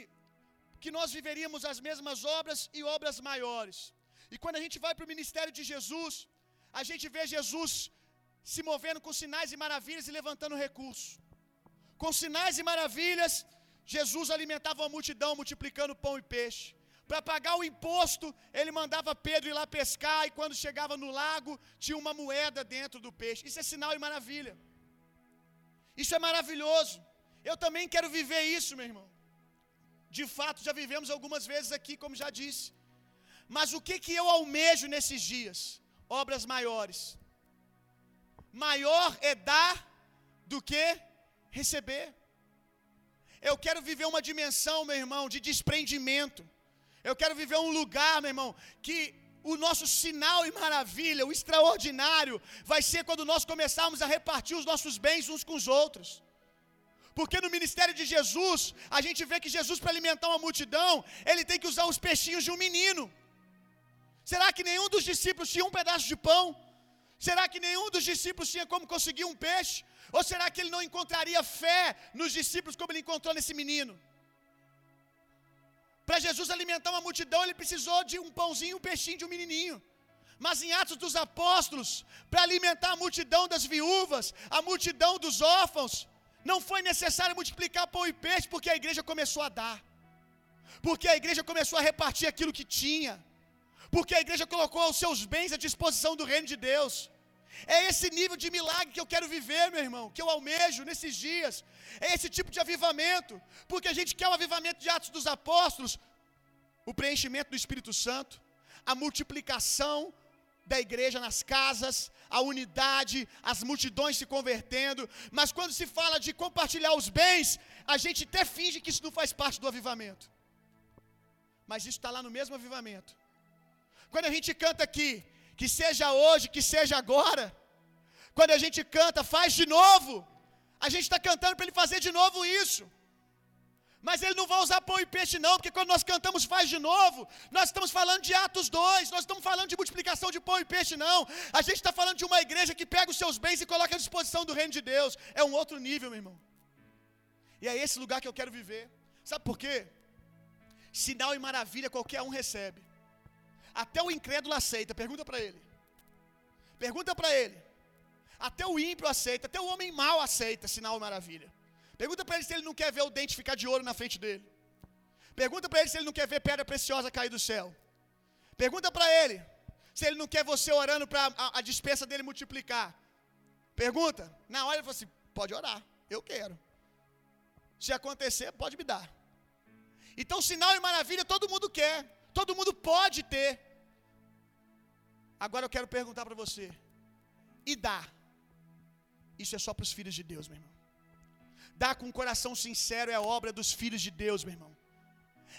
que nós viveríamos as mesmas obras e obras maiores. E quando a gente vai para o ministério de Jesus, a gente vê Jesus se movendo com sinais e maravilhas e levantando recursos. Com sinais e maravilhas, Jesus alimentava a multidão, multiplicando pão e peixe. Para pagar o imposto, ele mandava Pedro ir lá pescar, e quando chegava no lago, tinha uma moeda dentro do peixe. Isso é sinal e maravilha. Isso é maravilhoso. Eu também quero viver isso, meu irmão. De fato, já vivemos algumas vezes aqui, como já disse. Mas o que, que eu almejo nesses dias? Obras maiores. Maior é dar do que receber. Eu quero viver uma dimensão, meu irmão, de desprendimento. Eu quero viver um lugar, meu irmão, que o nosso sinal e maravilha, o extraordinário, vai ser quando nós começarmos a repartir os nossos bens uns com os outros. Porque no ministério de Jesus, a gente vê que Jesus, para alimentar uma multidão, ele tem que usar os peixinhos de um menino. Será que nenhum dos discípulos tinha um pedaço de pão? Será que nenhum dos discípulos tinha como conseguir um peixe? Ou será que ele não encontraria fé nos discípulos como ele encontrou nesse menino? Para Jesus alimentar uma multidão, ele precisou de um pãozinho um peixinho de um menininho. Mas em Atos dos Apóstolos, para alimentar a multidão das viúvas, a multidão dos órfãos, não foi necessário multiplicar pão e peixe, porque a igreja começou a dar. Porque a igreja começou a repartir aquilo que tinha. Porque a igreja colocou os seus bens à disposição do reino de Deus. É esse nível de milagre que eu quero viver, meu irmão, que eu almejo nesses dias. É esse tipo de avivamento, porque a gente quer o avivamento de Atos dos Apóstolos, o preenchimento do Espírito Santo, a multiplicação da igreja nas casas, a unidade, as multidões se convertendo, mas quando se fala de compartilhar os bens, a gente até finge que isso não faz parte do avivamento. Mas isso está lá no mesmo avivamento. Quando a gente canta aqui, que seja hoje, que seja agora, quando a gente canta, faz de novo, a gente está cantando para ele fazer de novo isso. Mas ele não vai usar pão e peixe, não, porque quando nós cantamos faz de novo, nós estamos falando de Atos 2, nós estamos falando de multiplicação de pão e peixe, não. A gente está falando de uma igreja que pega os seus bens e coloca à disposição do reino de Deus. É um outro nível, meu irmão. E é esse lugar que eu quero viver. Sabe por quê? Sinal e maravilha qualquer um recebe. Até o incrédulo aceita. Pergunta para ele. Pergunta para ele. Até o ímpio aceita, até o homem mau aceita sinal maravilha. Pergunta para ele se ele não quer ver o dente ficar de ouro na frente dele. Pergunta para ele se ele não quer ver pedra preciosa cair do céu. Pergunta para ele se ele não quer você orando para a, a dispensa dele multiplicar. Pergunta. Na hora ele fala assim: pode orar, eu quero. Se acontecer, pode me dar. Então, sinal e maravilha todo mundo quer, todo mundo pode ter. Agora eu quero perguntar para você: e dá? Isso é só para os filhos de Deus, meu irmão. Dar com um coração sincero é obra dos filhos de Deus, meu irmão.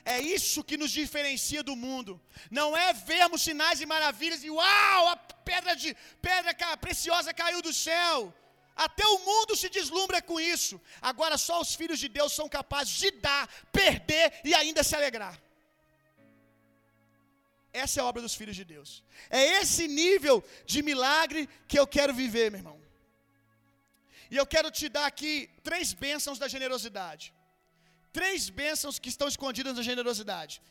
É isso que nos diferencia do mundo. Não é vermos sinais e maravilhas e uau, a pedra de pedra preciosa caiu do céu. Até o mundo se deslumbra com isso. Agora só os filhos de Deus são capazes de dar, perder e ainda se alegrar. Essa é a obra dos filhos de Deus. É esse nível de milagre que eu quero viver, meu irmão. E eu quero te dar aqui três bênçãos da generosidade. Três bênçãos que estão escondidas na generosidade.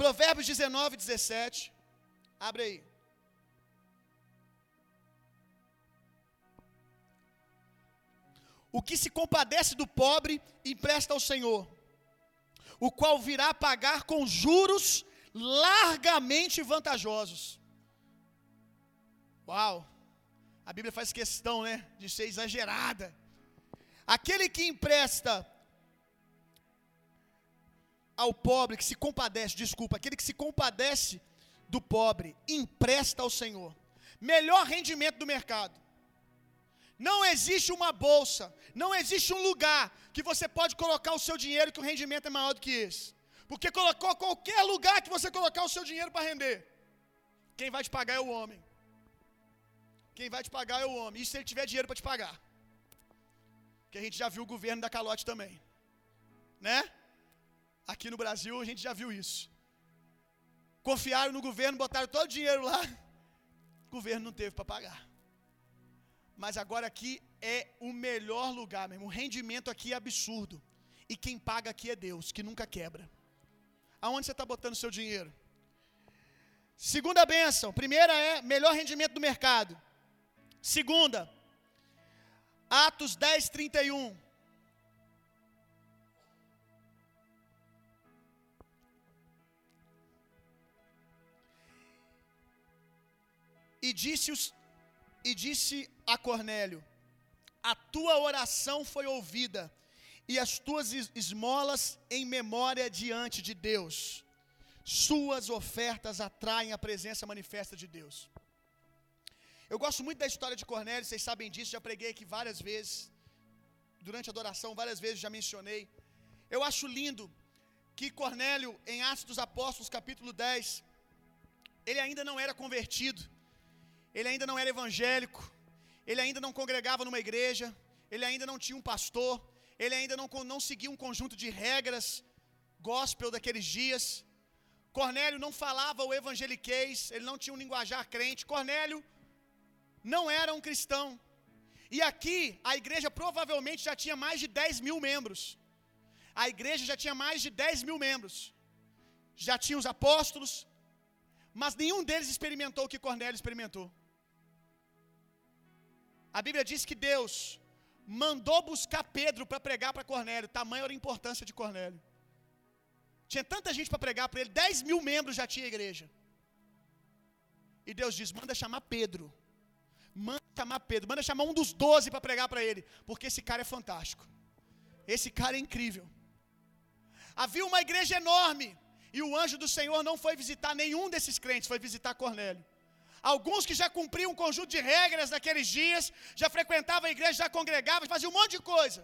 Provérbios 19, 17. Abre aí. O que se compadece do pobre empresta ao Senhor, o qual virá pagar com juros largamente vantajosos. Uau! A Bíblia faz questão, né, de ser exagerada. Aquele que empresta ao pobre, que se compadece, desculpa, aquele que se compadece do pobre, empresta ao Senhor. Melhor rendimento do mercado. Não existe uma bolsa, não existe um lugar que você pode colocar o seu dinheiro que o rendimento é maior do que esse. Porque colocou qualquer lugar que você colocar o seu dinheiro para render. Quem vai te pagar é o homem. Quem vai te pagar é o homem. E se ele tiver dinheiro para te pagar? Que a gente já viu o governo da calote também. Né? Aqui no Brasil a gente já viu isso. Confiaram no governo, botaram todo o dinheiro lá. O governo não teve para pagar. Mas agora aqui é o melhor lugar mesmo. O rendimento aqui é absurdo. E quem paga aqui é Deus, que nunca quebra. Aonde você está botando o seu dinheiro? Segunda bênção. Primeira é melhor rendimento do mercado. Segunda, Atos 10, 31. E disse, os, e disse a Cornélio: A tua oração foi ouvida e as tuas esmolas em memória diante de Deus. Suas ofertas atraem a presença manifesta de Deus. Eu gosto muito da história de Cornélio, vocês sabem disso, já preguei aqui várias vezes. Durante a adoração, várias vezes já mencionei. Eu acho lindo que Cornélio, em Atos dos Apóstolos, capítulo 10, ele ainda não era convertido, ele ainda não era evangélico, ele ainda não congregava numa igreja, ele ainda não tinha um pastor, ele ainda não, não seguia um conjunto de regras gospel daqueles dias. Cornélio não falava o evangeliquez, ele não tinha um linguajar crente. Cornélio não era um cristão. E aqui a igreja provavelmente já tinha mais de 10 mil membros. A igreja já tinha mais de 10 mil membros. Já tinha os apóstolos, mas nenhum deles experimentou o que Cornélio experimentou. A Bíblia diz que Deus mandou buscar Pedro para pregar para Cornélio. Tamanha era a importância de Cornélio. Tinha tanta gente para pregar para ele, 10 mil membros já tinha igreja. E Deus diz: manda chamar Pedro. Manda chamar Pedro, manda chamar um dos doze para pregar para ele, porque esse cara é fantástico. Esse cara é incrível. Havia uma igreja enorme, e o anjo do Senhor não foi visitar nenhum desses crentes, foi visitar Cornélio. Alguns que já cumpriam um conjunto de regras naqueles dias, já frequentavam a igreja, já congregavam, faziam um monte de coisa.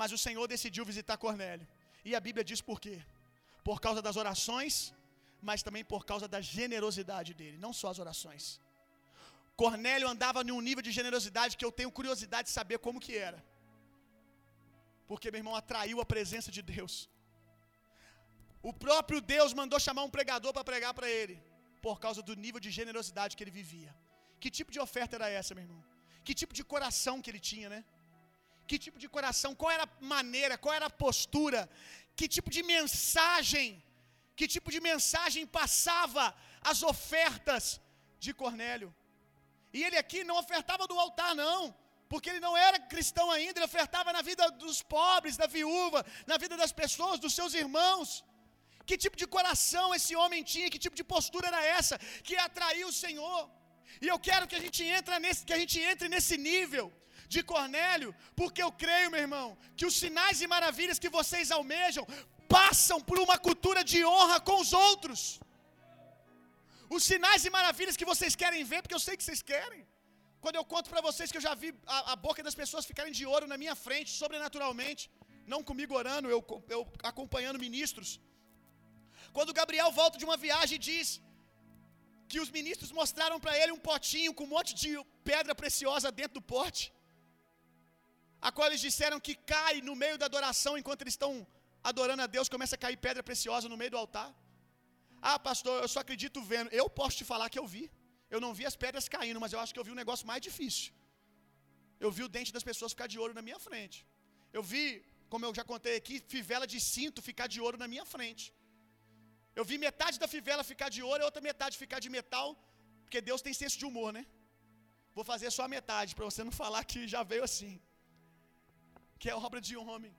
Mas o Senhor decidiu visitar Cornélio. E a Bíblia diz por quê? Por causa das orações, mas também por causa da generosidade dele, não só as orações. Cornélio andava num nível de generosidade que eu tenho curiosidade de saber como que era. Porque meu irmão atraiu a presença de Deus. O próprio Deus mandou chamar um pregador para pregar para ele, por causa do nível de generosidade que ele vivia. Que tipo de oferta era essa, meu irmão? Que tipo de coração que ele tinha, né? Que tipo de coração? Qual era a maneira? Qual era a postura? Que tipo de mensagem? Que tipo de mensagem passava as ofertas de Cornélio? E ele aqui não ofertava do altar, não, porque ele não era cristão ainda, ele ofertava na vida dos pobres, da viúva, na vida das pessoas, dos seus irmãos. Que tipo de coração esse homem tinha? Que tipo de postura era essa que atraiu o Senhor? E eu quero que a gente entre nesse, que a gente entre nesse nível de Cornélio, porque eu creio, meu irmão, que os sinais e maravilhas que vocês almejam passam por uma cultura de honra com os outros. Os sinais e maravilhas que vocês querem ver, porque eu sei que vocês querem. Quando eu conto para vocês que eu já vi a, a, boca das pessoas ficarem de ouro na minha frente, sobrenaturalmente, não comigo orando, eu, eu acompanhando ministros. Quando Gabriel volta de uma viagem e diz que os ministros mostraram para ele um potinho com um monte de pedra preciosa dentro do pote, a qual eles disseram que cai no meio da adoração enquanto eles estão adorando a Deus, começa a cair pedra preciosa no meio do altar. Ah, pastor, eu só acredito vendo. Eu posso te falar que eu vi. Eu não vi as pedras caindo, mas eu acho que eu vi um negócio mais difícil. Eu vi o dente das pessoas ficar de ouro na minha frente. Eu vi, como eu já contei aqui, fivela de cinto ficar de ouro na minha frente. Eu vi metade da fivela ficar de ouro e outra metade ficar de metal, porque Deus tem senso de humor, né? Vou fazer só a metade, para você não falar que já veio assim. Que é obra de homem.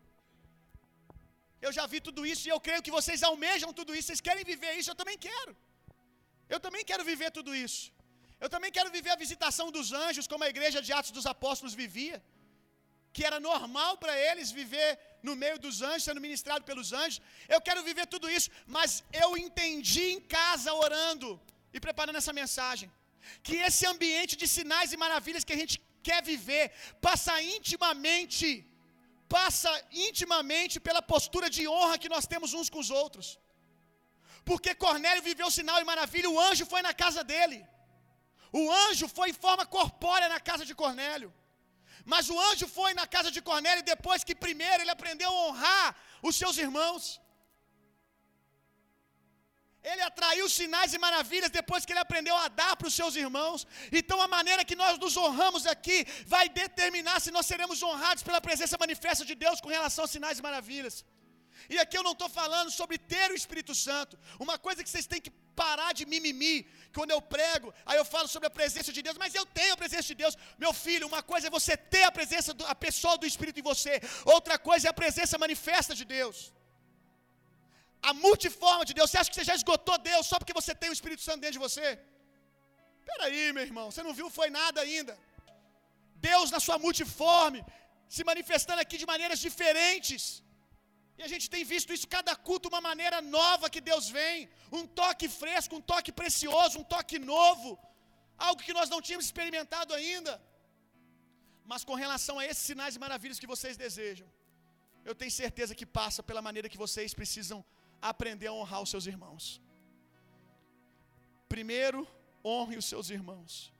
Eu já vi tudo isso e eu creio que vocês almejam tudo isso. Vocês querem viver isso? Eu também quero. Eu também quero viver tudo isso. Eu também quero viver a visitação dos anjos, como a igreja de Atos dos Apóstolos vivia. Que era normal para eles viver no meio dos anjos, sendo ministrado pelos anjos. Eu quero viver tudo isso, mas eu entendi em casa orando e preparando essa mensagem. Que esse ambiente de sinais e maravilhas que a gente quer viver passa intimamente passa intimamente pela postura de honra que nós temos uns com os outros. Porque Cornélio viveu sinal e maravilha, o anjo foi na casa dele. O anjo foi em forma corpórea na casa de Cornélio. Mas o anjo foi na casa de Cornélio depois que primeiro ele aprendeu a honrar os seus irmãos. Ele atraiu sinais e maravilhas depois que ele aprendeu a dar para os seus irmãos. Então, a maneira que nós nos honramos aqui vai determinar se nós seremos honrados pela presença manifesta de Deus com relação a sinais e maravilhas. E aqui eu não estou falando sobre ter o Espírito Santo. Uma coisa que vocês têm que parar de mimimi. Quando eu prego, aí eu falo sobre a presença de Deus, mas eu tenho a presença de Deus. Meu filho, uma coisa é você ter a presença, do, a pessoa do Espírito em você. Outra coisa é a presença manifesta de Deus a multiforma de Deus. Você acha que você já esgotou Deus só porque você tem o Espírito Santo dentro de você? Espera aí, meu irmão, você não viu foi nada ainda. Deus na sua multiforme, se manifestando aqui de maneiras diferentes. E a gente tem visto isso cada culto uma maneira nova que Deus vem, um toque fresco, um toque precioso, um toque novo, algo que nós não tínhamos experimentado ainda. Mas com relação a esses sinais e maravilhas que vocês desejam, eu tenho certeza que passa pela maneira que vocês precisam aprender a honrar os seus irmãos. Primeiro, honre os seus irmãos.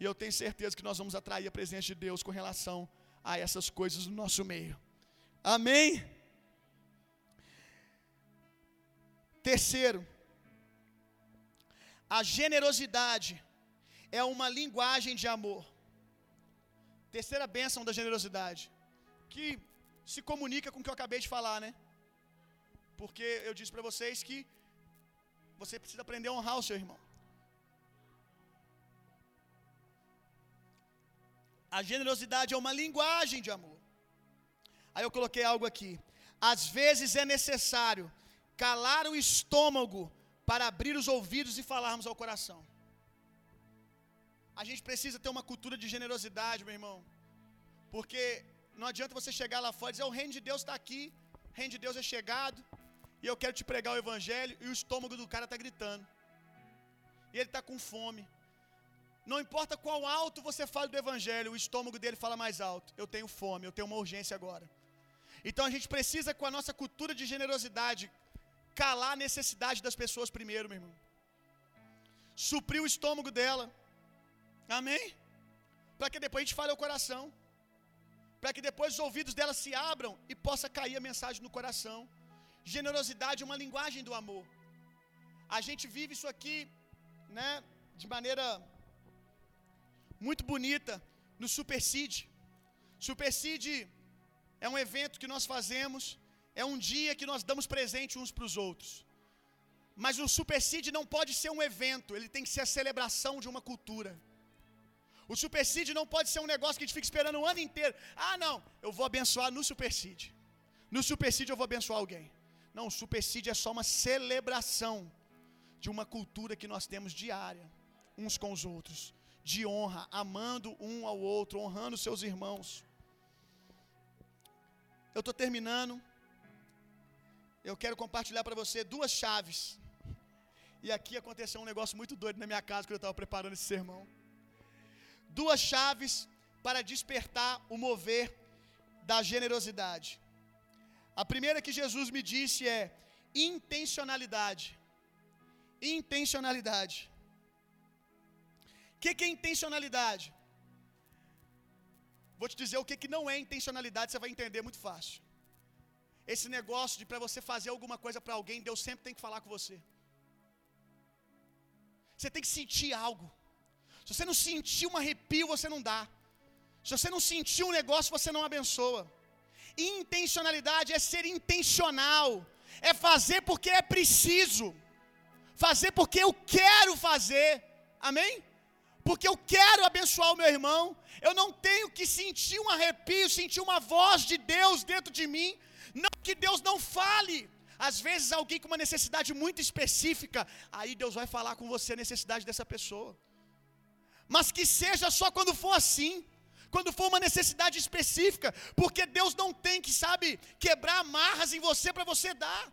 E eu tenho certeza que nós vamos atrair a presença de Deus com relação a essas coisas no nosso meio. Amém? Terceiro, a generosidade é uma linguagem de amor. Terceira bênção da generosidade, que se comunica com o que eu acabei de falar, né? Porque eu disse para vocês que você precisa aprender a honrar o seu irmão. A generosidade é uma linguagem de amor. Aí eu coloquei algo aqui. Às vezes é necessário calar o estômago para abrir os ouvidos e falarmos ao coração. A gente precisa ter uma cultura de generosidade, meu irmão. Porque não adianta você chegar lá fora e dizer: o reino de Deus está aqui, o reino de Deus é chegado, e eu quero te pregar o evangelho e o estômago do cara está gritando. E ele está com fome. Não importa qual alto você fala do evangelho, o estômago dele fala mais alto. Eu tenho fome, eu tenho uma urgência agora. Então a gente precisa, com a nossa cultura de generosidade, calar a necessidade das pessoas primeiro, meu irmão. Suprir o estômago dela. Amém? Para que depois a gente fale ao coração. Para que depois os ouvidos dela se abram e possa cair a mensagem no coração. Generosidade é uma linguagem do amor. A gente vive isso aqui, né, de maneira muito bonita no Superseed. Superseed é um evento que nós fazemos, é um dia que nós damos presente uns para os outros. Mas o Superseed não pode ser um evento, ele tem que ser a celebração de uma cultura. O Superseed não pode ser um negócio que a gente fica esperando o ano inteiro. Ah, não, eu vou abençoar no Superseed. No Superseed eu vou abençoar alguém. Não, o supersídio é só uma celebração de uma cultura que nós temos diária, uns com os outros, de honra, amando um ao outro, honrando seus irmãos. Eu estou terminando. Eu quero compartilhar para você duas chaves. E aqui aconteceu um negócio muito doido na minha casa quando eu estava preparando esse sermão. Duas chaves para despertar o mover da generosidade. A primeira que Jesus me disse é intencionalidade. Intencionalidade. O que, que é intencionalidade? Vou te dizer o que, que não é intencionalidade, você vai entender muito fácil. Esse negócio de para você fazer alguma coisa para alguém, Deus sempre tem que falar com você. Você tem que sentir algo. Se você não sentir um arrepio, você não dá. Se você não sentir um negócio, você não abençoa. Intencionalidade é ser intencional, é fazer porque é preciso, fazer porque eu quero fazer, amém? Porque eu quero abençoar o meu irmão, eu não tenho que sentir um arrepio, sentir uma voz de Deus dentro de mim, não que Deus não fale. Às vezes alguém com uma necessidade muito específica, aí Deus vai falar com você a necessidade dessa pessoa. Mas que seja só quando for assim, quando for uma necessidade específica, porque Deus não tem que, sabe, quebrar amarras em você para você dar.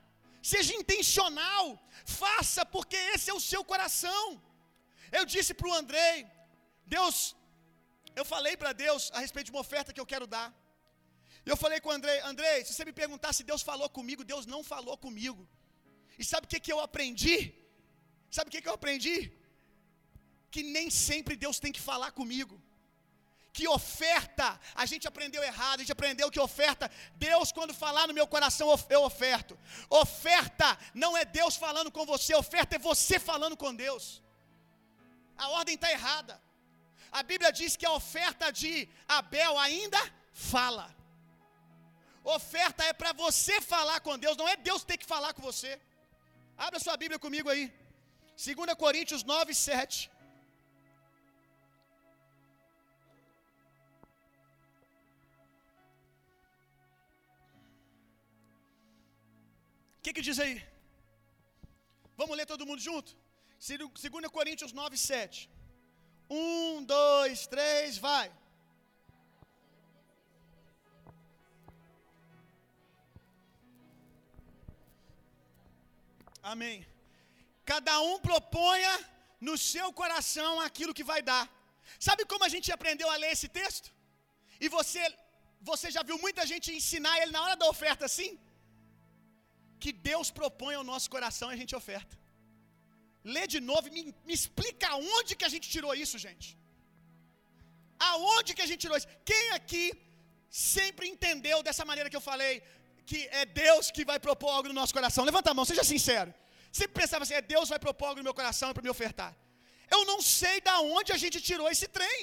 Seja intencional, faça, porque esse é o seu coração. Eu disse para o Andrei, Deus, eu falei para Deus a respeito de uma oferta que eu quero dar. Eu falei com o Andrei, Andrei, se você me perguntar se Deus falou comigo, Deus não falou comigo. E sabe o que, que eu aprendi? Sabe o que, que eu aprendi? Que nem sempre Deus tem que falar comigo. Que oferta, a gente aprendeu errado, a gente aprendeu que oferta, Deus quando falar no meu coração, eu oferto. Oferta não é Deus falando com você, oferta é você falando com Deus. A ordem está errada. A Bíblia diz que a oferta de Abel ainda fala. Oferta é para você falar com Deus, não é Deus ter que falar com você. Abra sua Bíblia comigo aí. 2 Coríntios 9, 7. O que, que diz aí? Vamos ler todo mundo junto? 2 Coríntios 9, 7. Um, dois, três, vai. Amém. Cada um proponha no seu coração aquilo que vai dar. Sabe como a gente aprendeu a ler esse texto? E você, você já viu muita gente ensinar ele na hora da oferta assim? Que Deus propõe ao nosso coração e a gente oferta. Lê de novo e me, me explica aonde que a gente tirou isso, gente. Aonde que a gente tirou isso? Quem aqui sempre entendeu dessa maneira que eu falei, que é Deus que vai propor algo no nosso coração? Levanta a mão, seja sincero. Sempre pensava assim, é Deus vai propor algo no meu coração para me ofertar. Eu não sei da onde a gente tirou esse trem.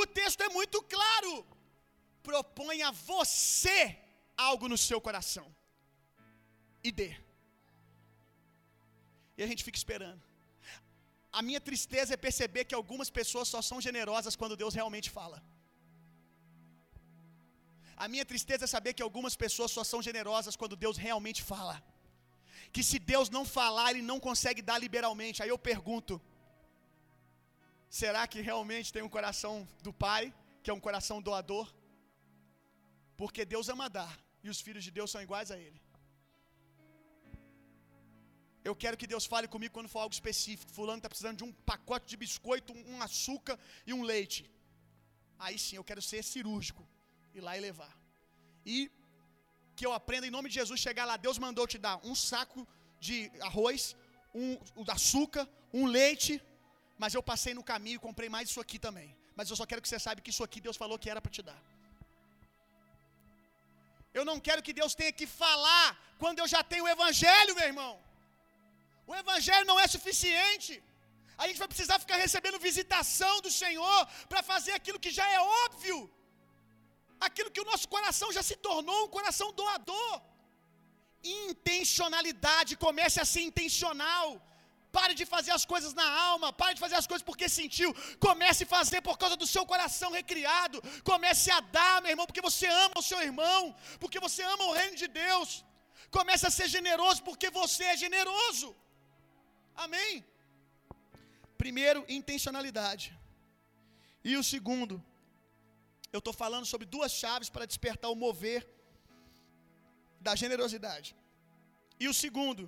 O texto é muito claro. Proponha você algo no seu coração e dê. E a gente fica esperando. A minha tristeza é perceber que algumas pessoas só são generosas quando Deus realmente fala. A minha tristeza é saber que algumas pessoas só são generosas quando Deus realmente fala. Que se Deus não falar, Ele não consegue dar liberalmente. Aí eu pergunto: será que realmente tem um coração do Pai, que é um coração doador? Porque Deus ama dar, e os filhos de Deus são iguais a Ele. Eu quero que Deus fale comigo quando for algo específico. Fulano está precisando de um pacote de biscoito, um açúcar e um leite. Aí sim, eu quero ser cirúrgico. Ir lá e levar. E que eu aprenda em nome de Jesus chegar lá. Deus mandou te dar um saco de arroz, um, açúcar, um leite. Mas eu passei no caminho e comprei mais isso aqui também. Mas eu só quero que você saiba que isso aqui Deus falou que era para te dar. Eu não quero que Deus tenha que falar quando eu já tenho o Evangelho, meu irmão. O Evangelho não é suficiente. A gente vai precisar ficar recebendo visitação do Senhor para fazer aquilo que já é óbvio, aquilo que o nosso coração já se tornou um coração doador. Intencionalidade, comece a ser intencional. Pare de fazer as coisas na alma, pare de fazer as coisas porque sentiu. Comece a fazer por causa do seu coração recriado. Comece a dar, meu irmão, porque você ama o seu irmão, porque você ama o reino de Deus. Comece a ser generoso porque você é generoso. Amém? Primeiro, intencionalidade. E o segundo, eu estou falando sobre duas chaves para despertar o mover da generosidade. E o segundo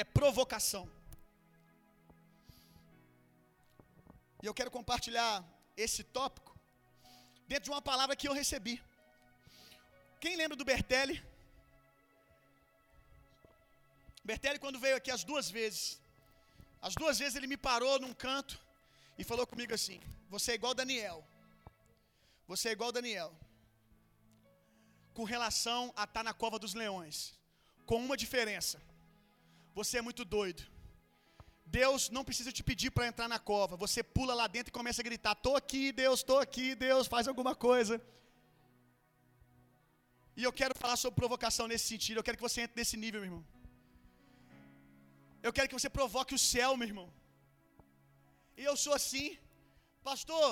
é provocação. E eu quero compartilhar esse tópico dentro de uma palavra que eu recebi. Quem lembra do Bertelli? Bertelli, quando veio aqui as duas vezes, as duas vezes ele me parou num canto e falou comigo assim: Você é igual Daniel. Você é igual Daniel. Com relação a estar tá na cova dos leões. Com uma diferença. Você é muito doido. Deus não precisa te pedir para entrar na cova. Você pula lá dentro e começa a gritar: Tô aqui, Deus, tô aqui, Deus, faz alguma coisa. E eu quero falar sobre provocação nesse sentido. Eu quero que você entre nesse nível, meu irmão. Eu quero que você provoque o céu, meu irmão. E eu sou assim. Pastor,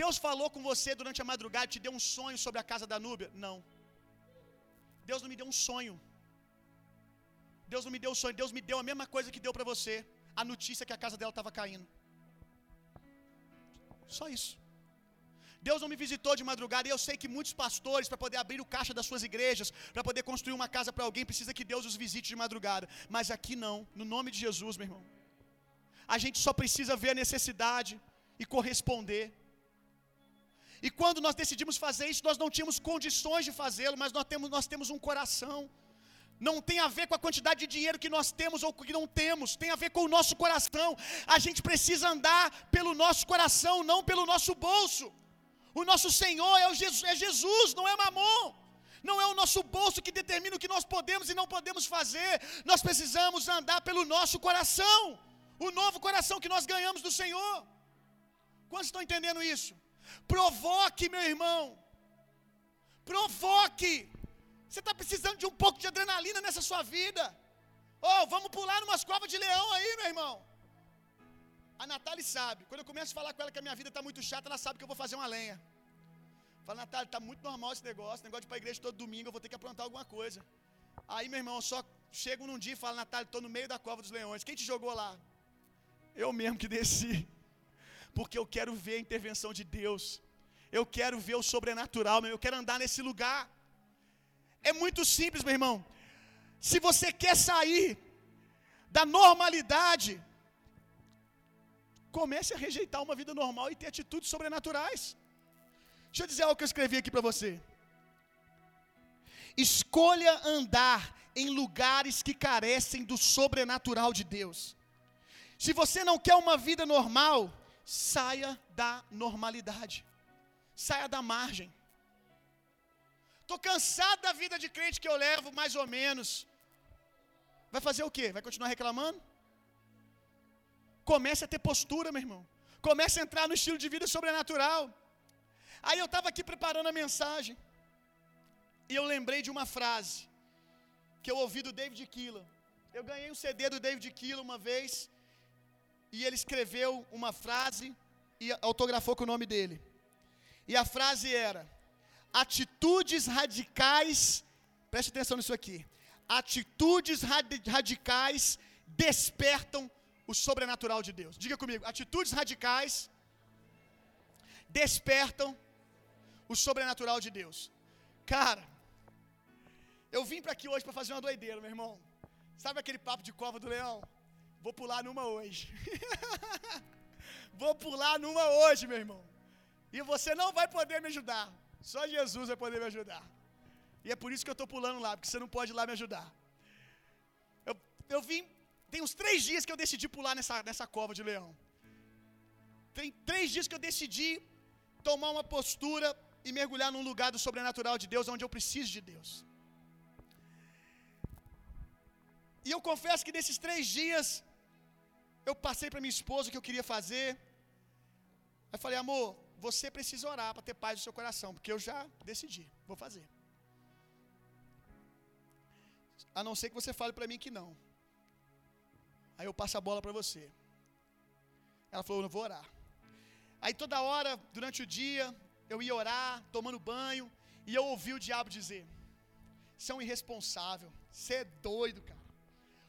Deus falou com você durante a madrugada, te deu um sonho sobre a casa da Núbia? Não. Deus não me deu um sonho. Deus não me deu um sonho. Deus me deu a mesma coisa que deu para você. A notícia que a casa dela estava caindo. Só isso. Deus não me visitou de madrugada e eu sei que muitos pastores, para poder abrir o caixa das suas igrejas, para poder construir uma casa para alguém, precisa que Deus os visite de madrugada. Mas aqui não, no nome de Jesus, meu irmão. A gente só precisa ver a necessidade e corresponder. E quando nós decidimos fazer isso, nós não tínhamos condições de fazê-lo, mas nós temos, nós temos um coração. Não tem a ver com a quantidade de dinheiro que nós temos ou que não temos, tem a ver com o nosso coração. A gente precisa andar pelo nosso coração, não pelo nosso bolso. O nosso Senhor é, Jesus, é Jesus, não é Mamon. Não é o nosso bolso que determina o que nós podemos e não podemos fazer. Nós precisamos andar pelo nosso coração. O novo coração que nós ganhamos do Senhor. Quantos estão entendendo isso? Provoque, meu irmão. Provoque. Você está precisando de um pouco de adrenalina nessa sua vida. Oh, vamos pular numas covas de leão aí, meu irmão. A Natália sabe. Quando eu começo a falar com ela que a minha vida está muito chata, ela sabe que eu vou fazer uma lenha. Fala, Natália, está muito normal esse negócio. Negócio de ir para a igreja todo domingo, eu vou ter que aprontar alguma coisa. Aí, meu irmão, eu só chego num dia e falo, Natália, estou no meio da cova dos leões. Quem te jogou lá? Eu mesmo que desci. Porque eu quero ver a intervenção de Deus. Eu quero ver o sobrenatural, meu. Eu quero andar nesse lugar. É muito simples, meu irmão. Se você quer sair da normalidade, comece a rejeitar uma vida normal e ter atitudes sobrenaturais. Deixa eu dizer algo que eu escrevi aqui para você. Escolha andar em lugares que carecem do sobrenatural de Deus. Se você não quer uma vida normal, saia da normalidade. Saia da margem. Estou cansado da vida de crente que eu levo, mais ou menos. Vai fazer o quê? Vai continuar reclamando? Comece a ter postura, meu irmão. Comece a entrar no estilo de vida sobrenatural. Aí eu estava aqui preparando a mensagem. E eu lembrei de uma frase que eu ouvi do David Keelan. Eu ganhei um CD do David Keelan uma vez. E ele escreveu uma frase e autografou com o nome dele. E a frase era: Atitudes radicais, preste atenção nisso aqui. Atitudes radicais despertam o sobrenatural de Deus. Diga comigo, atitudes radicais despertam o sobrenatural de Deus. Cara, eu vim para aqui hoje para fazer uma doideira, meu irmão. Sabe aquele papo de cova do leão? Vou pular numa hoje. Vou pular numa hoje, meu irmão. E você não vai poder me ajudar. Só Jesus vai poder me ajudar. E é por isso que eu estou pulando lá, porque você não pode ir lá me ajudar. Eu, eu vim, tem uns três dias que eu decidi pular nessa, nessa cova de leão. Tem três dias que eu decidi tomar uma postura e mergulhar num lugar do sobrenatural de Deus, onde eu preciso de Deus. E eu confesso que nesses três dias, eu passei para minha esposa o que eu queria fazer. Aí falei, amor, você precisa orar para ter paz no seu coração, porque eu já decidi, vou fazer. A não ser que você fale para mim que não. Aí eu passo a bola para você. Ela falou, não vou orar. Aí toda hora, durante o dia, eu ia orar, tomando banho, e eu ouvi o diabo dizer: Você é um irresponsável, você é doido, cara.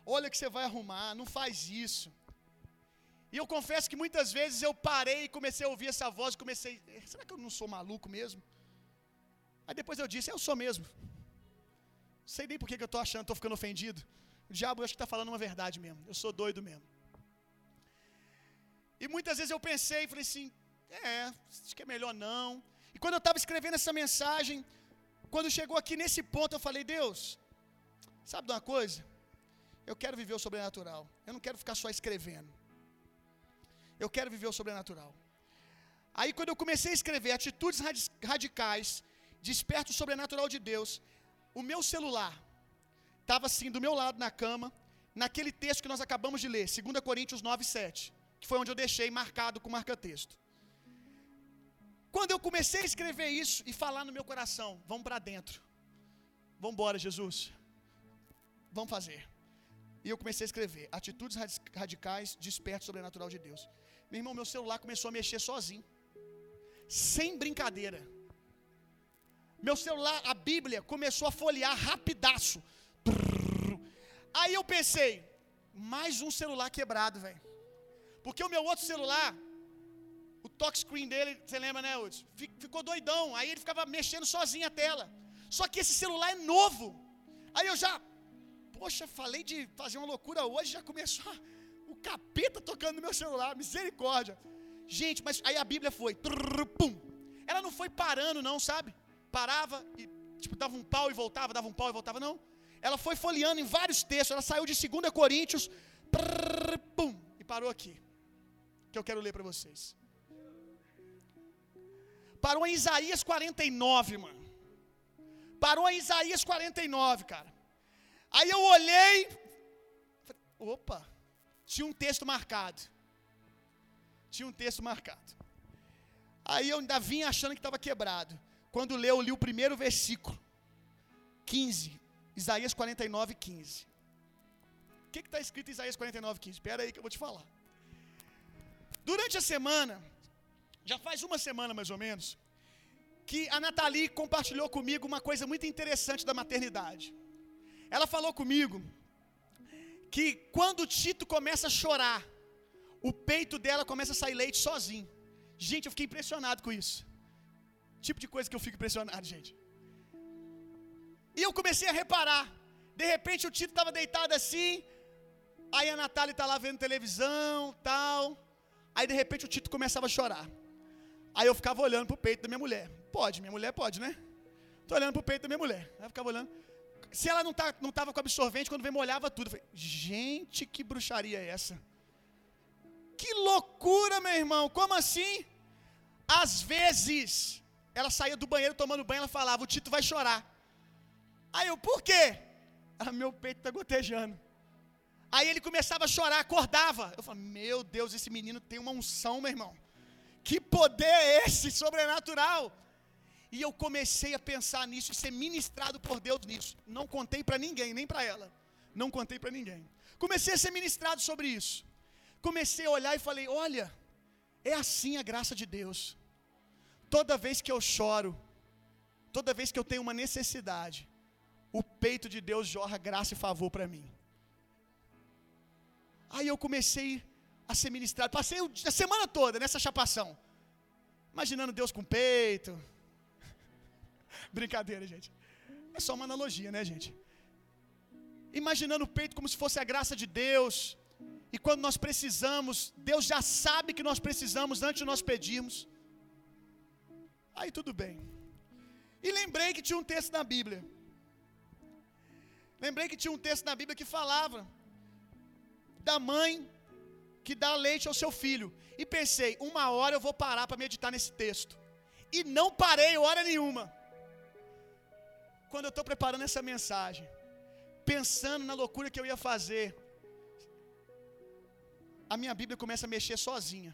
Olha que você vai arrumar, não faz isso. E eu confesso que muitas vezes eu parei e comecei a ouvir essa voz e comecei, será que eu não sou maluco mesmo? Aí depois eu disse, eu sou mesmo. Não sei nem por que eu estou achando, estou ficando ofendido. O diabo acho que está falando uma verdade mesmo. Eu sou doido mesmo. E muitas vezes eu pensei, falei assim, é, acho que é melhor não. E quando eu estava escrevendo essa mensagem, quando chegou aqui nesse ponto, eu falei, Deus, sabe de uma coisa? Eu quero viver o sobrenatural. Eu não quero ficar só escrevendo. Eu quero viver o sobrenatural. Aí quando eu comecei a escrever atitudes radicais, desperto o sobrenatural de Deus, o meu celular estava assim do meu lado na cama, naquele texto que nós acabamos de ler, 2 Coríntios 9, 7, que foi onde eu deixei marcado com marca-texto. Quando eu comecei a escrever isso e falar no meu coração, vamos para dentro, vamos embora, Jesus, vamos fazer. E eu comecei a escrever: atitudes radicais despertam o sobrenatural de Deus. Meu irmão, meu celular começou a mexer sozinho, sem brincadeira. Meu celular, a Bíblia, começou a folhear rapidaço. Aí eu pensei, mais um celular quebrado, velho. Porque o meu outro celular, o touch screen dele, você lembra, né, Hudson? Ficou doidão. Aí ele ficava mexendo sozinho a tela. Só que esse celular é novo. Aí eu já, poxa, falei de fazer uma loucura hoje, já começou o capeta tocando no meu celular, misericórdia. Gente, mas aí a Bíblia foi, trrr, pum. Ela não foi parando, não, sabe? Parava e, tipo, dava um pau e voltava, dava um pau e voltava, não. Ela foi folheando em vários textos, ela saiu de 2 Coríntios, trrr, pum, e parou aqui. Que eu quero ler para vocês. Parou em Isaías 49, mano. Parou em Isaías 49, cara. Aí eu olhei, opa, tinha um texto marcado. Tinha um texto marcado. Aí eu ainda vim achando que estava quebrado. Quando leu, eu li o primeiro versículo. 15. Isaías 49, 15. O que está escrito em Isaías 49, 15? Espera aí que eu vou te falar. Durante a semana, já faz uma semana mais ou menos, que a Nathalie compartilhou comigo uma coisa muito interessante da maternidade. Ela falou comigo que quando o Tito começa a chorar, o peito dela começa a sair leite sozinho. Gente, eu fiquei impressionado com isso. Tipo de coisa que eu fico impressionado, gente. E eu comecei a reparar. De repente o Tito estava deitado assim. Aí a Natália está lá vendo televisão, tal. Aí de repente o Tito começava a chorar. Aí eu ficava olhando pro peito da minha mulher. Pode, minha mulher pode, né? Tô olhando pro peito da minha mulher. Aí eu ficava olhando. Se ela não, tá, não tava com absorvente, quando vem molhava tudo. Falei, gente, que bruxaria é essa? Que loucura, meu irmão. Como assim? Às vezes, ela saía do banheiro tomando banho, ela falava, o Tito vai chorar. Aí eu, por quê? Ah, meu peito está gotejando. Aí ele começava a chorar, acordava. Eu falei, meu Deus, esse menino tem uma unção, meu irmão. Que poder é esse, sobrenatural? E eu comecei a pensar nisso e ser ministrado por Deus nisso. Não contei para ninguém, nem para ela. Não contei para ninguém. Comecei a ser ministrado sobre isso. Comecei a olhar e falei: olha, é assim a graça de Deus. Toda vez que eu choro, toda vez que eu tenho uma necessidade, o peito de Deus jorra graça e favor para mim. Aí eu comecei a ser ministrado. Passei a semana toda nessa chapação. Imaginando Deus com peito. Brincadeira, gente. É só uma analogia, né, gente? Imaginando o peito como se fosse a graça de Deus. E quando nós precisamos, Deus já sabe que nós precisamos antes de nós pedirmos. Aí tudo bem. E lembrei que tinha um texto na Bíblia. Lembrei que tinha um texto na Bíblia que falava da mãe que dá leite ao seu filho. E pensei, uma hora eu vou parar para meditar nesse texto. E não parei hora nenhuma. Quando eu estou preparando essa mensagem, pensando na loucura que eu ia fazer, a minha Bíblia começa a mexer sozinha.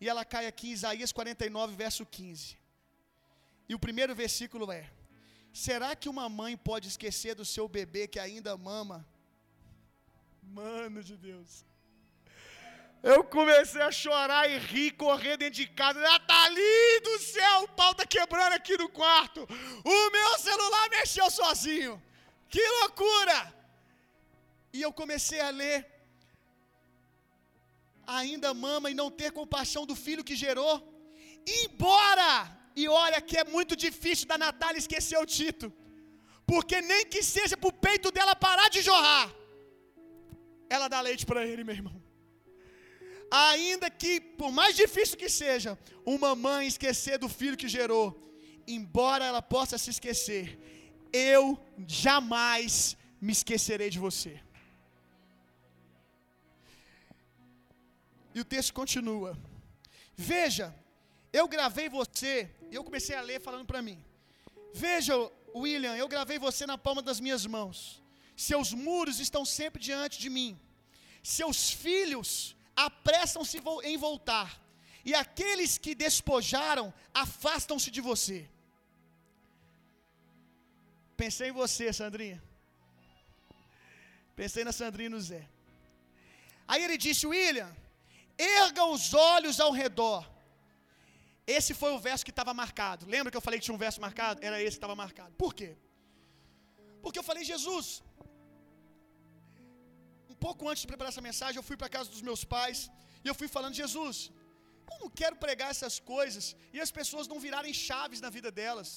E ela cai aqui em Isaías 49, verso 15. E o primeiro versículo é: Será que uma mãe pode esquecer do seu bebê que ainda mama? Mano de Deus. Eu comecei a chorar e rir, correr dentro de casa. Nathalie do céu, o pau tá quebrando aqui no quarto. O meu celular mexeu sozinho. Que loucura! E eu comecei a ler. Ainda mama e não ter compaixão do filho que gerou. Embora, e olha que é muito difícil da Natália esquecer o Tito. Porque nem que seja para o peito dela parar de jorrar, ela dá leite para ele, meu irmão. Ainda que, por mais difícil que seja, uma mãe esquecer do filho que gerou, embora ela possa se esquecer, eu jamais me esquecerei de você. E o texto continua. Veja, eu gravei você, eu comecei a ler falando para mim. Veja, William, eu gravei você na palma das minhas mãos. Seus muros estão sempre diante de mim. Seus filhos apressam-se em voltar. E aqueles que despojaram afastam-se de você. Pensei em você, Sandrinha. Pensei na Sandrinha e no Zé. Aí ele disse: William, erga os olhos ao redor. Esse foi o verso que estava marcado. Lembra que eu falei que tinha um verso marcado? Era esse que estava marcado. Por quê? Porque eu falei, Jesus. Um pouco antes de preparar essa mensagem, eu fui para casa dos meus pais e eu fui falando, Jesus, eu não quero pregar essas coisas e as pessoas não virarem chaves na vida delas.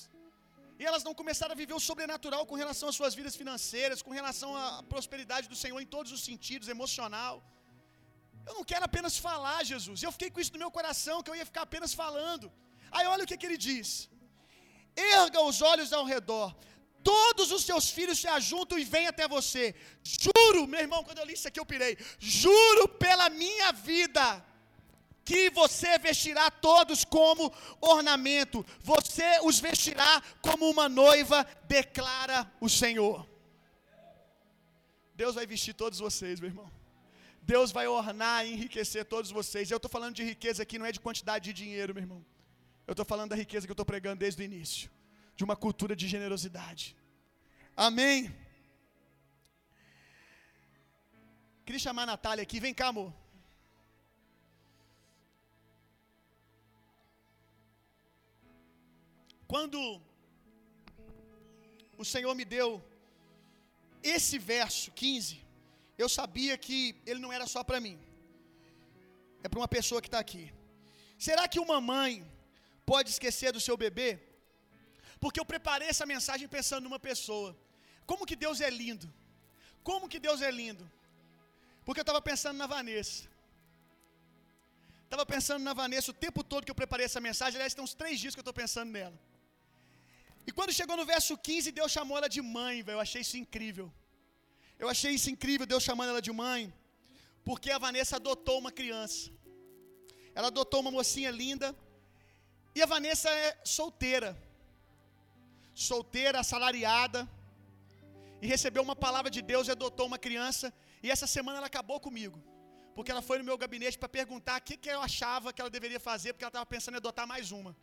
E elas não começaram a viver o sobrenatural com relação às suas vidas financeiras, com relação à prosperidade do Senhor em todos os sentidos, emocional. Eu não quero apenas falar, Jesus. Eu fiquei com isso no meu coração, que eu ia ficar apenas falando. Aí olha o que, que ele diz: Erga os olhos ao redor, todos os seus filhos se ajuntam e vêm até você. Juro, meu irmão, quando eu li isso aqui eu pirei. Juro pela minha vida que você vestirá todos como ornamento. Você os vestirá como uma noiva, declara o Senhor. Deus vai vestir todos vocês, meu irmão. Deus vai ornar e enriquecer todos vocês. Eu estou falando de riqueza aqui, não é de quantidade de dinheiro, meu irmão. Eu estou falando da riqueza que eu estou pregando desde o início de uma cultura de generosidade. Amém. Queria chamar a Natália aqui. Vem cá, amor. Quando o Senhor me deu esse verso 15, eu sabia que ele não era só para mim, é para uma pessoa que está aqui. Será que uma mãe pode esquecer do seu bebê? Porque eu preparei essa mensagem pensando numa pessoa. Como que Deus é lindo? Como que Deus é lindo? Porque eu estava pensando na Vanessa. Estava pensando na Vanessa o tempo todo que eu preparei essa mensagem. Aliás, tem uns três dias que eu estou pensando nela. E quando chegou no verso 15, Deus chamou ela de mãe, velho. Eu achei isso incrível. Eu achei isso incrível, Deus chamando ela de mãe, porque a Vanessa adotou uma criança. Ela adotou uma mocinha linda. E a Vanessa é solteira. Solteira, assalariada. E recebeu uma palavra de Deus e adotou uma criança. E essa semana ela acabou comigo. Porque ela foi no meu gabinete para perguntar o que, que eu achava que ela deveria fazer, porque ela estava pensando em adotar mais uma.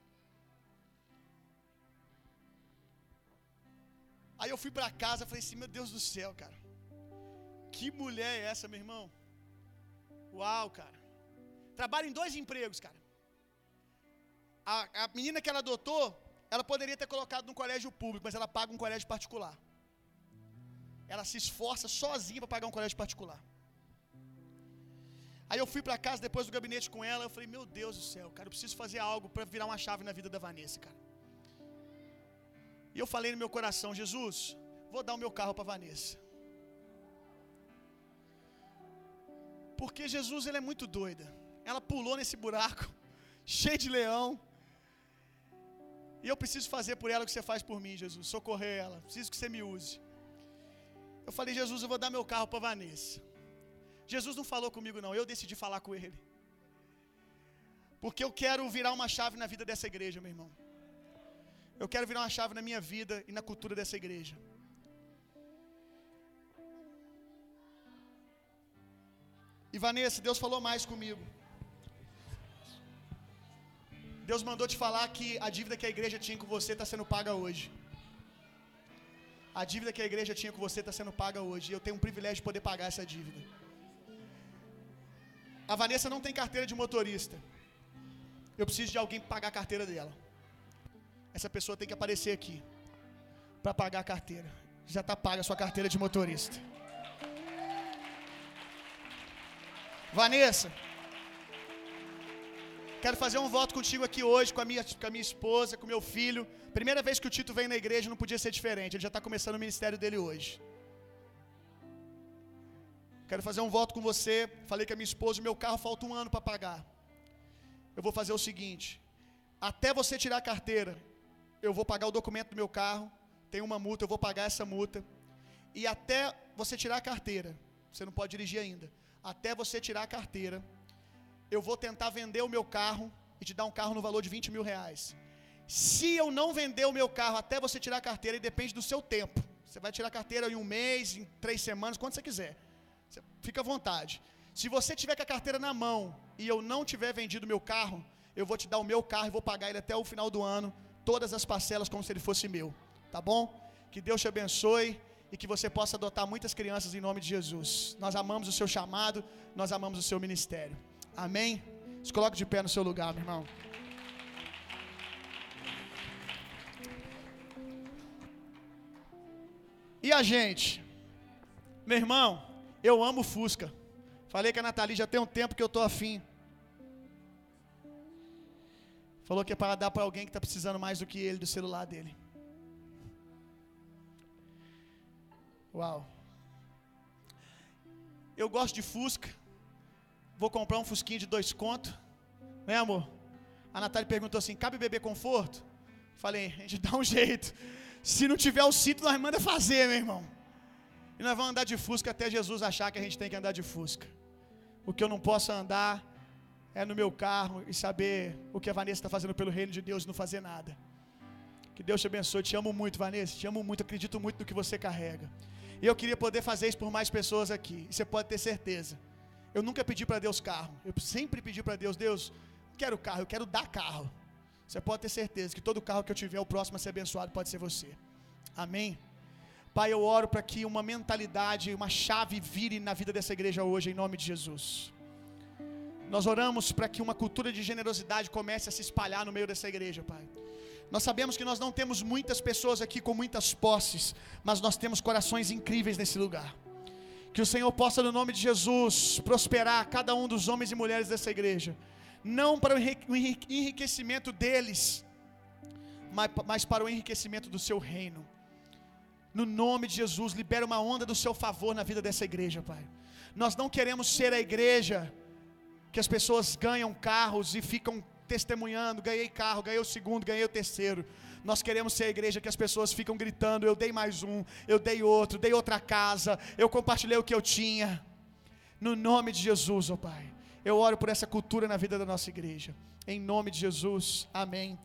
Aí eu fui para casa e falei assim: Meu Deus do céu, cara. Que mulher é essa, meu irmão? Uau, cara. Trabalha em dois empregos, cara. A, a menina que ela adotou, ela poderia ter colocado no colégio público, mas ela paga um colégio particular. Ela se esforça sozinha para pagar um colégio particular. Aí eu fui para casa depois do gabinete com ela, eu falei: "Meu Deus do céu, cara, eu preciso fazer algo para virar uma chave na vida da Vanessa, cara". E eu falei no meu coração: "Jesus, vou dar o meu carro para Vanessa". Porque Jesus ele é muito doida. Ela pulou nesse buraco, cheio de leão. E eu preciso fazer por ela o que você faz por mim, Jesus. Socorrer ela. Preciso que você me use. Eu falei, Jesus, eu vou dar meu carro para Vanessa. Jesus não falou comigo, não. Eu decidi falar com ele. Porque eu quero virar uma chave na vida dessa igreja, meu irmão. Eu quero virar uma chave na minha vida e na cultura dessa igreja. E Vanessa, Deus falou mais comigo. Deus mandou te falar que a dívida que a igreja tinha com você está sendo paga hoje. A dívida que a igreja tinha com você está sendo paga hoje. E eu tenho um privilégio de poder pagar essa dívida. A Vanessa não tem carteira de motorista. Eu preciso de alguém para pagar a carteira dela. Essa pessoa tem que aparecer aqui para pagar a carteira. Já está paga a sua carteira de motorista. Vanessa, quero fazer um voto contigo aqui hoje, com a minha, com a minha esposa, com meu filho. Primeira vez que o Tito vem na igreja, não podia ser diferente. Ele já está começando o ministério dele hoje. Quero fazer um voto com você. Falei que a minha esposa, meu carro falta um ano para pagar. Eu vou fazer o seguinte: até você tirar a carteira, eu vou pagar o documento do meu carro. Tem uma multa, eu vou pagar essa multa. E até você tirar a carteira, você não pode dirigir ainda. Até você tirar a carteira, eu vou tentar vender o meu carro e te dar um carro no valor de 20 mil reais. Se eu não vender o meu carro até você tirar a carteira, e depende do seu tempo. Você vai tirar a carteira em um mês, em três semanas, quando você quiser. Você fica à vontade. Se você tiver com a carteira na mão e eu não tiver vendido meu carro, eu vou te dar o meu carro e vou pagar ele até o final do ano, todas as parcelas como se ele fosse meu. Tá bom? Que Deus te abençoe e que você possa adotar muitas crianças em nome de Jesus. Nós amamos o seu chamado, nós amamos o seu ministério. Amém? Se coloque de pé no seu lugar, meu irmão. E a gente? Meu irmão, eu amo Fusca. Falei que a Nathalie já tem um tempo que eu tô afim. Falou que é para dar para alguém que está precisando mais do que ele do celular dele. Uau. Eu gosto de Fusca. Vou comprar um Fusquinho de dois contos. Né, amor? A Natália perguntou assim: cabe beber conforto? Falei, a gente dá um jeito. Se não tiver o cinto, nós manda fazer, meu irmão. E nós vamos andar de Fusca até Jesus achar que a gente tem que andar de Fusca. O que eu não posso andar é no meu carro e saber o que a Vanessa está fazendo pelo reino de Deus e não fazer nada. Que Deus te abençoe. Te amo muito, Vanessa. Te amo muito. Acredito muito no que você carrega. E eu queria poder fazer isso por mais pessoas aqui. Você pode ter certeza. Eu nunca pedi para Deus carro. Eu sempre pedi para Deus, Deus, quero carro, eu quero dar carro. Você pode ter certeza que todo carro que eu tiver, o próximo a ser abençoado pode ser você. Amém? Pai, eu oro para que uma mentalidade, uma chave vire na vida dessa igreja hoje, em nome de Jesus. Nós oramos para que uma cultura de generosidade comece a se espalhar no meio dessa igreja, Pai. Nós sabemos que nós não temos muitas pessoas aqui com muitas posses, mas nós temos corações incríveis nesse lugar. Que o Senhor possa, no nome de Jesus, prosperar cada um dos homens e mulheres dessa igreja, não para o enriquecimento deles, mas para o enriquecimento do seu reino. No nome de Jesus, libera uma onda do seu favor na vida dessa igreja, Pai. Nós não queremos ser a igreja que as pessoas ganham carros e ficam testemunhando: ganhei carro, ganhei o segundo, ganhei o terceiro. Nós queremos ser a igreja que as pessoas ficam gritando: eu dei mais um, eu dei outro, dei outra casa, eu compartilhei o que eu tinha. No nome de Jesus, ó oh Pai. Eu oro por essa cultura na vida da nossa igreja. Em nome de Jesus. Amém.